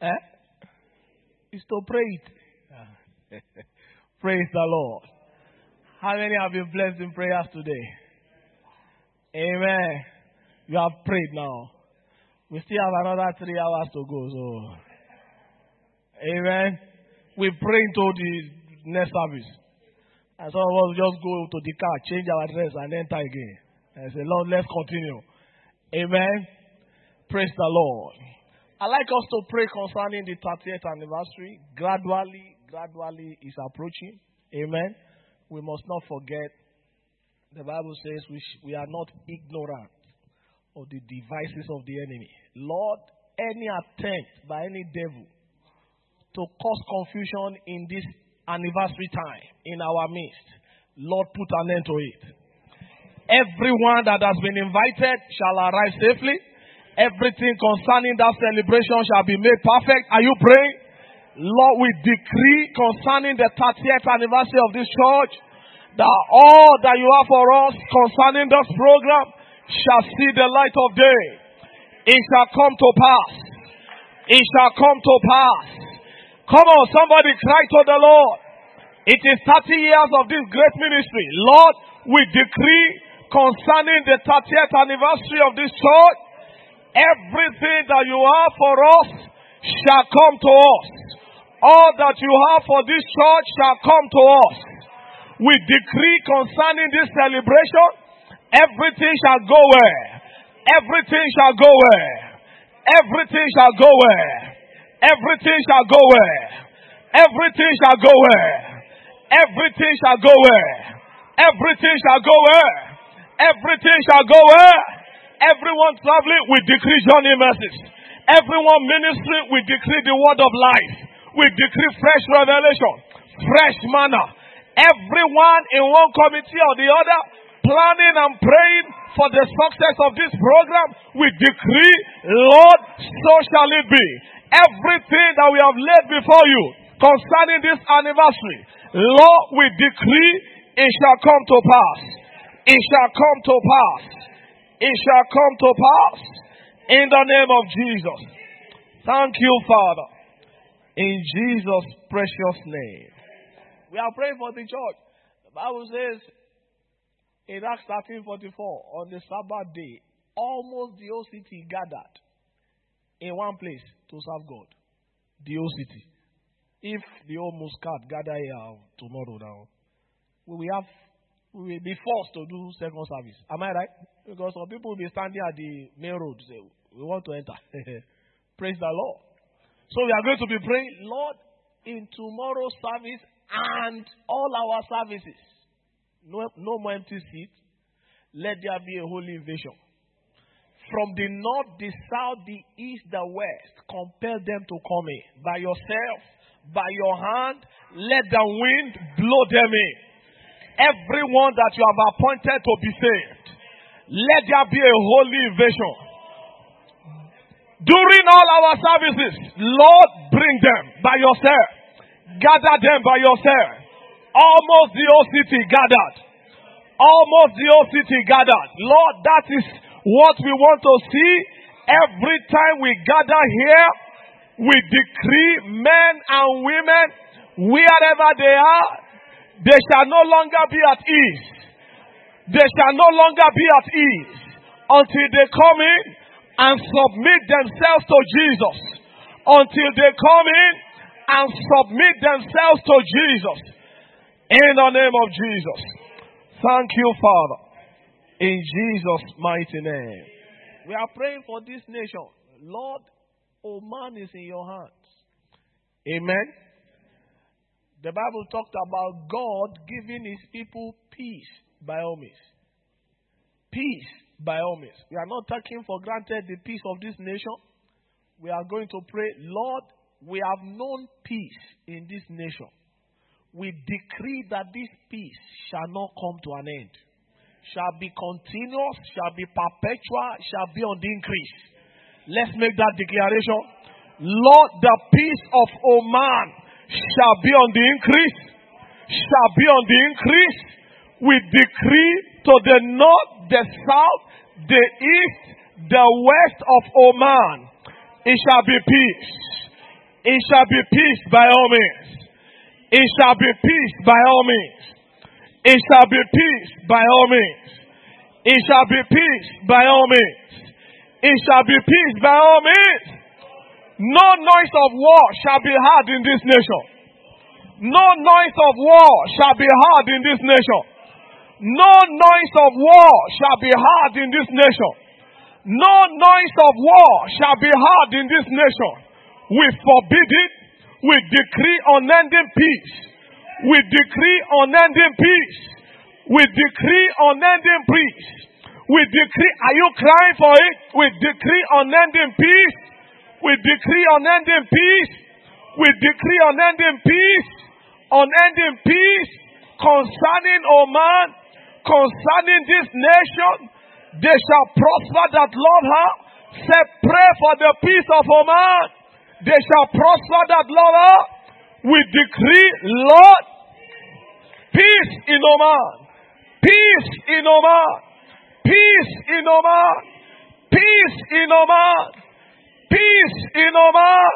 eh? Is to pray it. Praise the Lord. How many have been blessed in prayers today? Amen. You have prayed now. We still have another three hours to go. So, Amen we pray into the next service. And some of us just go to the car, change our dress, and enter again. And say, Lord, let's continue. Amen. Praise the Lord. I like us to pray concerning the 30th anniversary. Gradually, gradually is approaching. Amen. We must not forget. The Bible says we, sh- we are not ignorant of the devices of the enemy. Lord, any attempt by any devil to cause confusion in this anniversary time in our midst. Lord, put an end to it. Everyone that has been invited shall arrive safely. Everything concerning that celebration shall be made perfect. Are you praying? Lord, we decree concerning the 30th anniversary of this church that all that you have for us concerning this program shall see the light of day. It shall come to pass. It shall come to pass. Come on, somebody cry to the Lord. It is 30 years of this great ministry. Lord, we decree concerning the 30th anniversary of this church, everything that you have for us shall come to us. All that you have for this church shall come to us. We decree concerning this celebration, everything shall go where? Everything shall go where? Everything shall go where? Everything shall go where? Everything shall go where? Everything shall go where? Everything shall go where? Everything shall go where? Everyone traveling, we decree journey mercies. Everyone ministering, we decree the word of life. We decree fresh revelation, fresh manna. Everyone in one committee or the other, planning and praying for the success of this program, we decree, Lord, so shall it be. Everything that we have laid before you concerning this anniversary, Lord, we decree it shall come to pass. It shall come to pass. It shall come to pass in the name of Jesus. Thank you, Father. In Jesus' precious name. We are praying for the church. The Bible says in Acts 13 44, on the Sabbath day, almost the whole city gathered in one place to serve God. The whole city. If the whole Muscat gather here tomorrow now, we will have we will be forced to do second service. Am I right? Because some people will be standing at the main road say, We want to enter. Praise the Lord. So we are going to be praying, Lord, in tomorrow's service and all our services. No, no more empty seats. Let there be a holy invasion from the north, the south, the east, the west. Compel them to come in. By yourself, by your hand, let the wind blow them in. Everyone that you have appointed to be saved, let there be a holy invasion. During all our services, Lord, bring them by yourself. Gather them by yourself. Almost the whole city gathered. Almost the whole city gathered. Lord, that is what we want to see every time we gather here, we decree men and women, wherever they are, they shall no longer be at ease. They shall no longer be at ease. until they come in and submit themselves to Jesus. Until they come in and submit themselves to Jesus. In the name of Jesus. Thank you, Father. In Jesus' mighty name. We are praying for this nation. Lord, Oman is in your hands. Amen. The Bible talked about God giving his people peace by all means. Peace by all means. We are not taking for granted the peace of this nation. We are going to pray, Lord, we have known peace in this nation. We decree that this peace shall not come to an end, shall be continuous, shall be perpetual, shall be on the increase. Let's make that declaration. Lord, the peace of Oman shall be on the increase, shall be on the increase. We decree to the north, the south, the east, the west of Oman. It shall be peace. It shall be peace by all means. It shall be peace by all means. It shall be peace by all means. It shall be peace by all means. It shall be peace by all means. No noise of war shall be heard in this nation. No noise of war shall be heard in this nation. No noise of war shall be heard in this nation. No noise of war shall be heard in this nation. We forbid it. We decree unending peace. We decree unending peace. We decree unending peace. We decree, are you crying for it? We decree unending peace. We decree unending peace. We decree unending peace. Unending peace concerning Oman, concerning this nation. They shall prosper that love her. Say, pray for the peace of Oman. They shall prosper that love her. We decree, Lord, peace in Oman. Peace in Oman. Peace in Oman. Peace in Oman. Peace in Oman.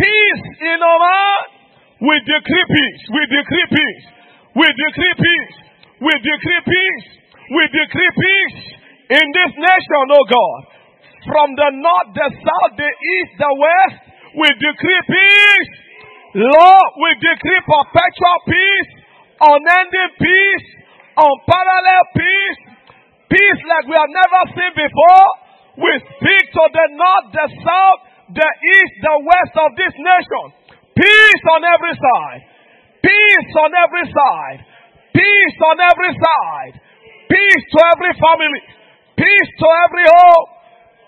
Peace in Oman. We decree peace. We decree peace. We decree peace. We decree peace. We decree peace in this nation, oh God. From the north, the south, the east, the west, we decree peace. Lord, we decree perpetual peace, unending peace, unparalleled peace, peace like we have never seen before. We speak to the north, the south, the east, the west of this nation. Peace on every side. Peace on every side. Peace on every side. Peace to every family. Peace to every home.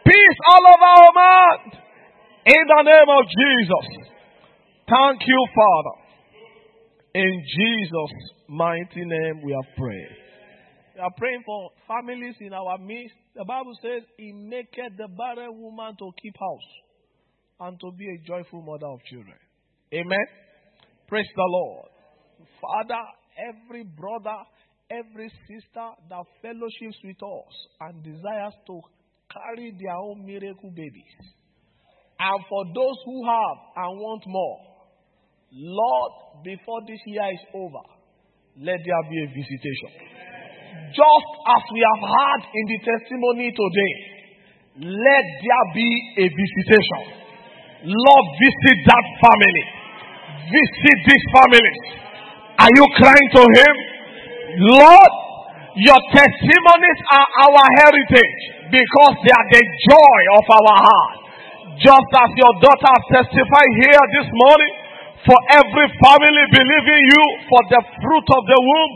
Peace all over Oman. In the name of Jesus. Thank you, Father. In Jesus' mighty name we have prayed. We are praying for families in our midst. The Bible says, He maketh the barren woman to keep house and to be a joyful mother of children. Amen. Praise the Lord. Father, every brother, every sister that fellowships with us and desires to carry their own miracle babies. And for those who have and want more, Lord, before this year is over, let there be a visitation. Just as we have had in the testimony today, let there be a visitation. Lord, visit that family. Visit this family. Are you crying to Him? Lord, your testimonies are our heritage because they are the joy of our heart. Just as your daughter testified here this morning, for every family believing you for the fruit of the womb,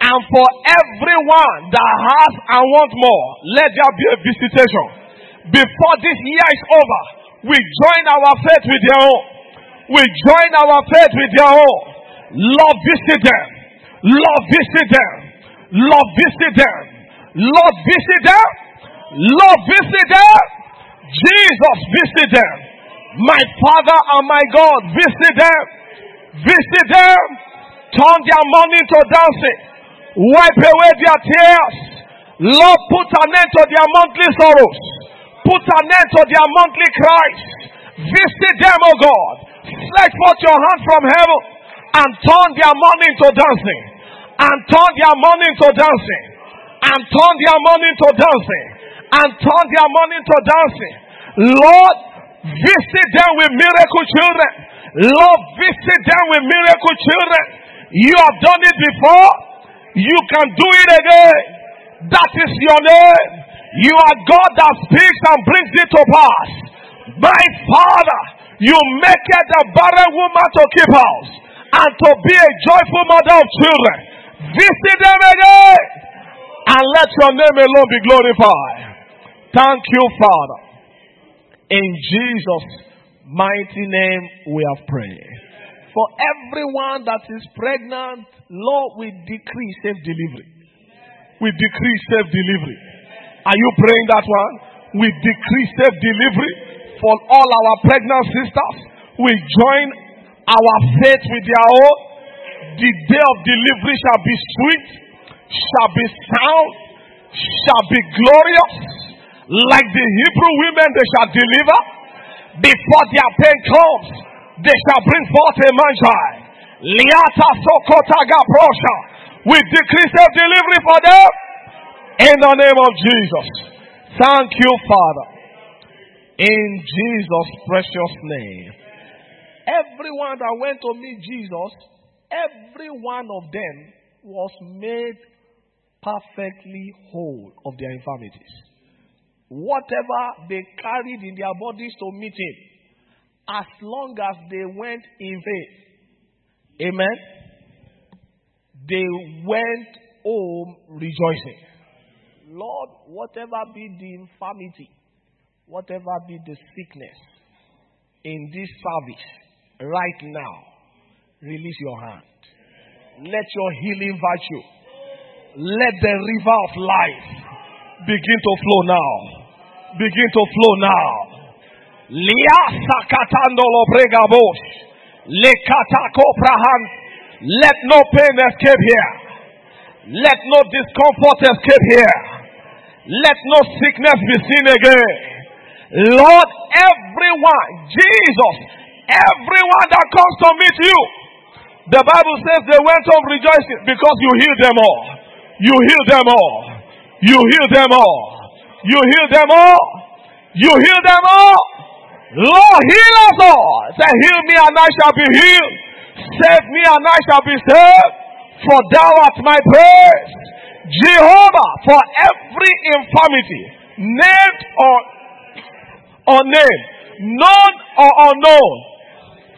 and for everyone that has and want more, let there be a visitation. Before this year is over, we join our faith with their own. We join our faith with their own. Lord, visit them. Lord, visit them. Lord, visit them. Lord, visit them. Lord, visit them. Jesus, visit them. My Father and my God, visit them. Visit them. Turn their mourning to dancing. Wipe away their tears. Lord, put an end to their monthly sorrows. Put an end to their monthly cries. Visit them, O God. Stretch forth your hand from heaven and turn their mourning to dancing. And turn their mourning to dancing. And turn their mourning to dancing. and turn their mourning to dancing. Lord, visit them with miracle children. Lord, visit them with miracle children. You have done it before. You can do it again. That is your name. You are God that speaks and brings it to pass. My Father, you make it a barren woman to keep house and to be a joyful mother of children. Visit them again and let your name alone be glorified. Thank you, Father. In Jesus' mighty name we have prayed. For everyone that is pregnant, Lord, we decree safe delivery. We decree safe delivery. Are you praying that one? We decree safe delivery for all our pregnant sisters. We join our faith with their own. The day of delivery shall be sweet, shall be sound, shall be glorious. Like the Hebrew women, they shall deliver. Before their pain comes, they shall bring forth a man child. Liata. We decrease of delivery for them in the name of Jesus. Thank you, Father. In Jesus' precious name. Everyone that went to meet Jesus, every one of them was made perfectly whole of their infirmities. Whatever they carried in their bodies to meet him, as long as they went in faith, amen, they went home rejoicing. Lord, whatever be the infirmity, whatever be the sickness in this service right now, release your hand. Let your healing virtue, let the river of life begin to flow now begin to flow now. Let no pain escape here. Let no discomfort escape here. Let no sickness be seen again. Lord, everyone, Jesus, everyone that comes to meet you, the Bible says they went home rejoicing because you healed them all. You healed them all. You healed them all. You heal them all. You heal them all. Lord, heal us all. Say, heal me and I shall be healed. Save me and I shall be saved. For thou art my praise. Jehovah, for every infirmity, named or unnamed, known or unknown.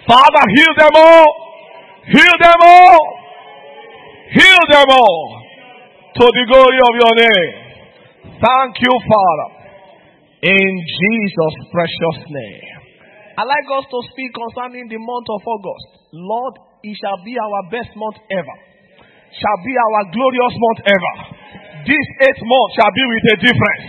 Father, heal them all. Heal them all. Heal them all. To the glory of your name. Thank you, Father. In Jesus' precious name. I like us to speak concerning the month of August. Lord, it shall be our best month ever. Shall be our glorious month ever. This eighth month shall be with a difference.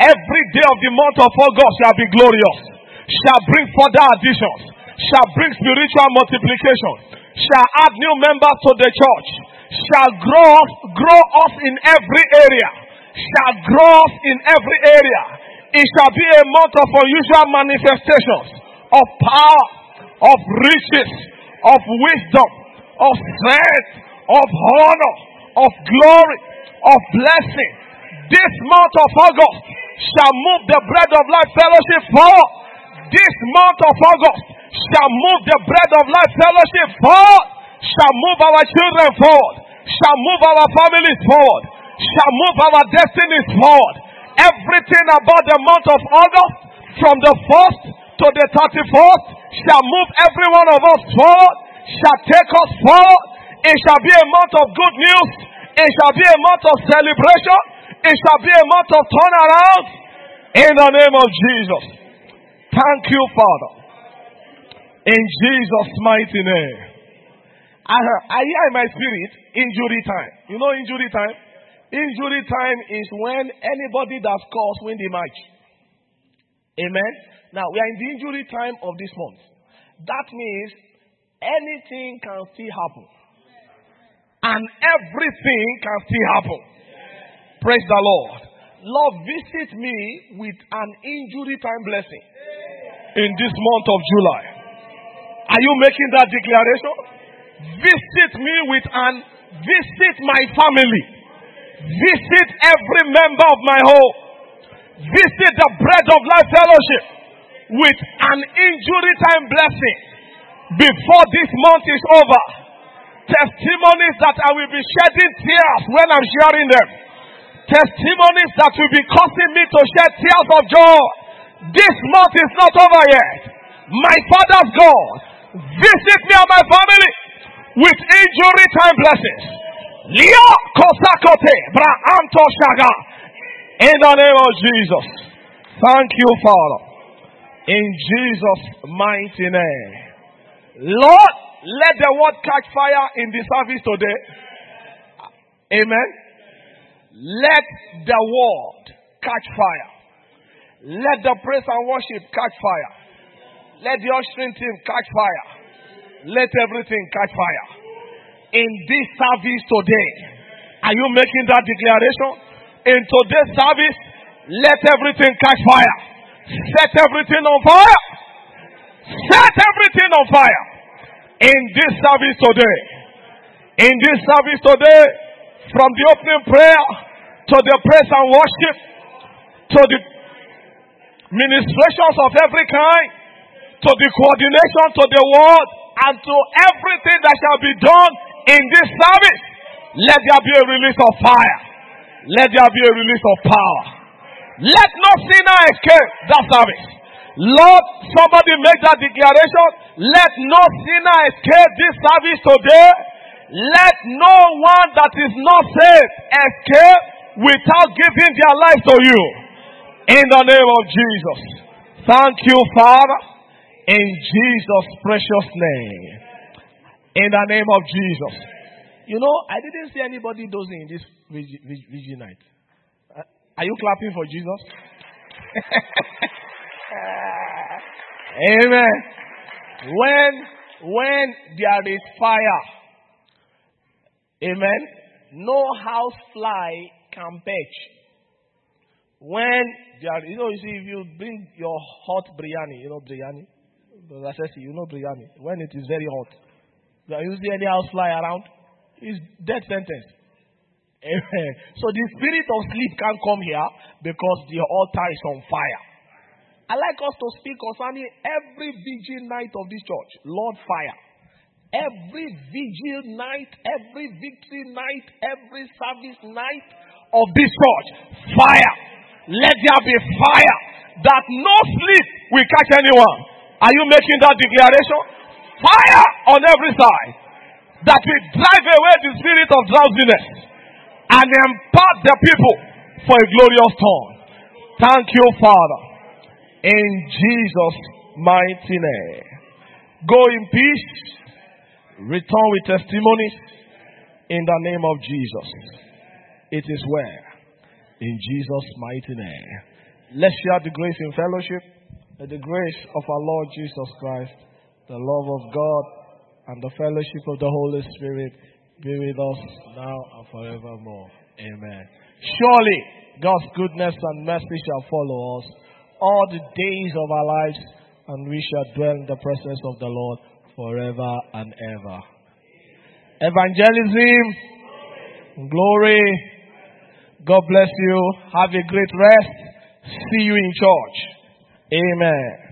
Every day of the month of August shall be glorious. Shall bring further additions. Shall bring spiritual multiplication. Shall add new members to the church. Shall grow us, grow us in every area shall grow in every area. It shall be a month of unusual manifestations of power, of riches, of wisdom, of strength, of honor, of glory, of blessing. This month of August shall move the bread of life fellowship forward. This month of August shall move the bread of life fellowship forward. Shall move our children forward. Shall move our families forward shall move our destinies forward. Everything about the month of August, from the 1st to the 31st, shall move every one of us forward, shall take us forward. It shall be a month of good news. It shall be a month of celebration. It shall be a month of turnaround. In the name of Jesus. Thank you, Father. In Jesus' mighty name. I, I hear in my spirit injury time. You know injury time? Injury time is when anybody that scores win the match. Amen. Now we are in the injury time of this month. That means anything can still happen. And everything can still happen. Praise the Lord. Lord, visit me with an injury time blessing in this month of July. Are you making that declaration? Visit me with an visit my family Visit every member of my home. Visit the Bread of Life Fellowship with an injury time blessing before this month is over. Testimonies that I will be shedding tears when I'm sharing them. Testimonies that will be causing me to shed tears of joy. This month is not over yet. My Father's God, visit me and my family with injury time blessings. Lia Shaga. In the name of Jesus. Thank you, Father. In Jesus' mighty name. Lord, let the word catch fire in the service today. Amen. Let the word catch fire. Let the praise and worship catch fire. Let the ushering team catch fire. Let everything catch fire. In this service today, are you making that declaration? In today's service, let everything catch fire. Set everything on fire. Set everything on fire. In this service today. In this service today, from the opening prayer to the praise and worship to the ministrations of every kind to the coordination to the word and to everything that shall be done in this service. Let there be a release of fire. Let there be a release of power. Let no sinner escape that service. Lord, somebody make that declaration. Let no sinner escape this service today. Let no one that is not saved escape without giving their life to you. In the name of Jesus. Thank you, Father. In Jesus' precious name. In the name of Jesus. You know, I didn't see anybody dozing in this vigil night. Uh, are you clapping for Jesus? Amen. When when there is fire, amen. No house fly can perch. When there, you know, you see, if you bring your hot biryani, you know biryani, you know biryani. When it is very hot, there is any house fly around, it's death sentence. Amen. So the spirit of sleep can't come here because the altar is on fire. I like us to speak concerning every vigil night of this church. Lord, fire. Every vigil night, every victory night, every service night of this church, fire. Let there be fire that no sleep will catch anyone. Are you making that declaration? Fire on every side that will drive away the spirit of drowsiness and impart the people for a glorious turn. Thank you, Father. In Jesus' mighty name. Go in peace. Return with testimonies in the name of Jesus. It is well. In Jesus' mighty name. Let's share the grace in fellowship. The grace of our Lord Jesus Christ, the love of God, and the fellowship of the Holy Spirit be with us now and forevermore. Amen. Surely God's goodness and mercy shall follow us all the days of our lives, and we shall dwell in the presence of the Lord forever and ever. Evangelism, glory. God bless you. Have a great rest. See you in church. Amen.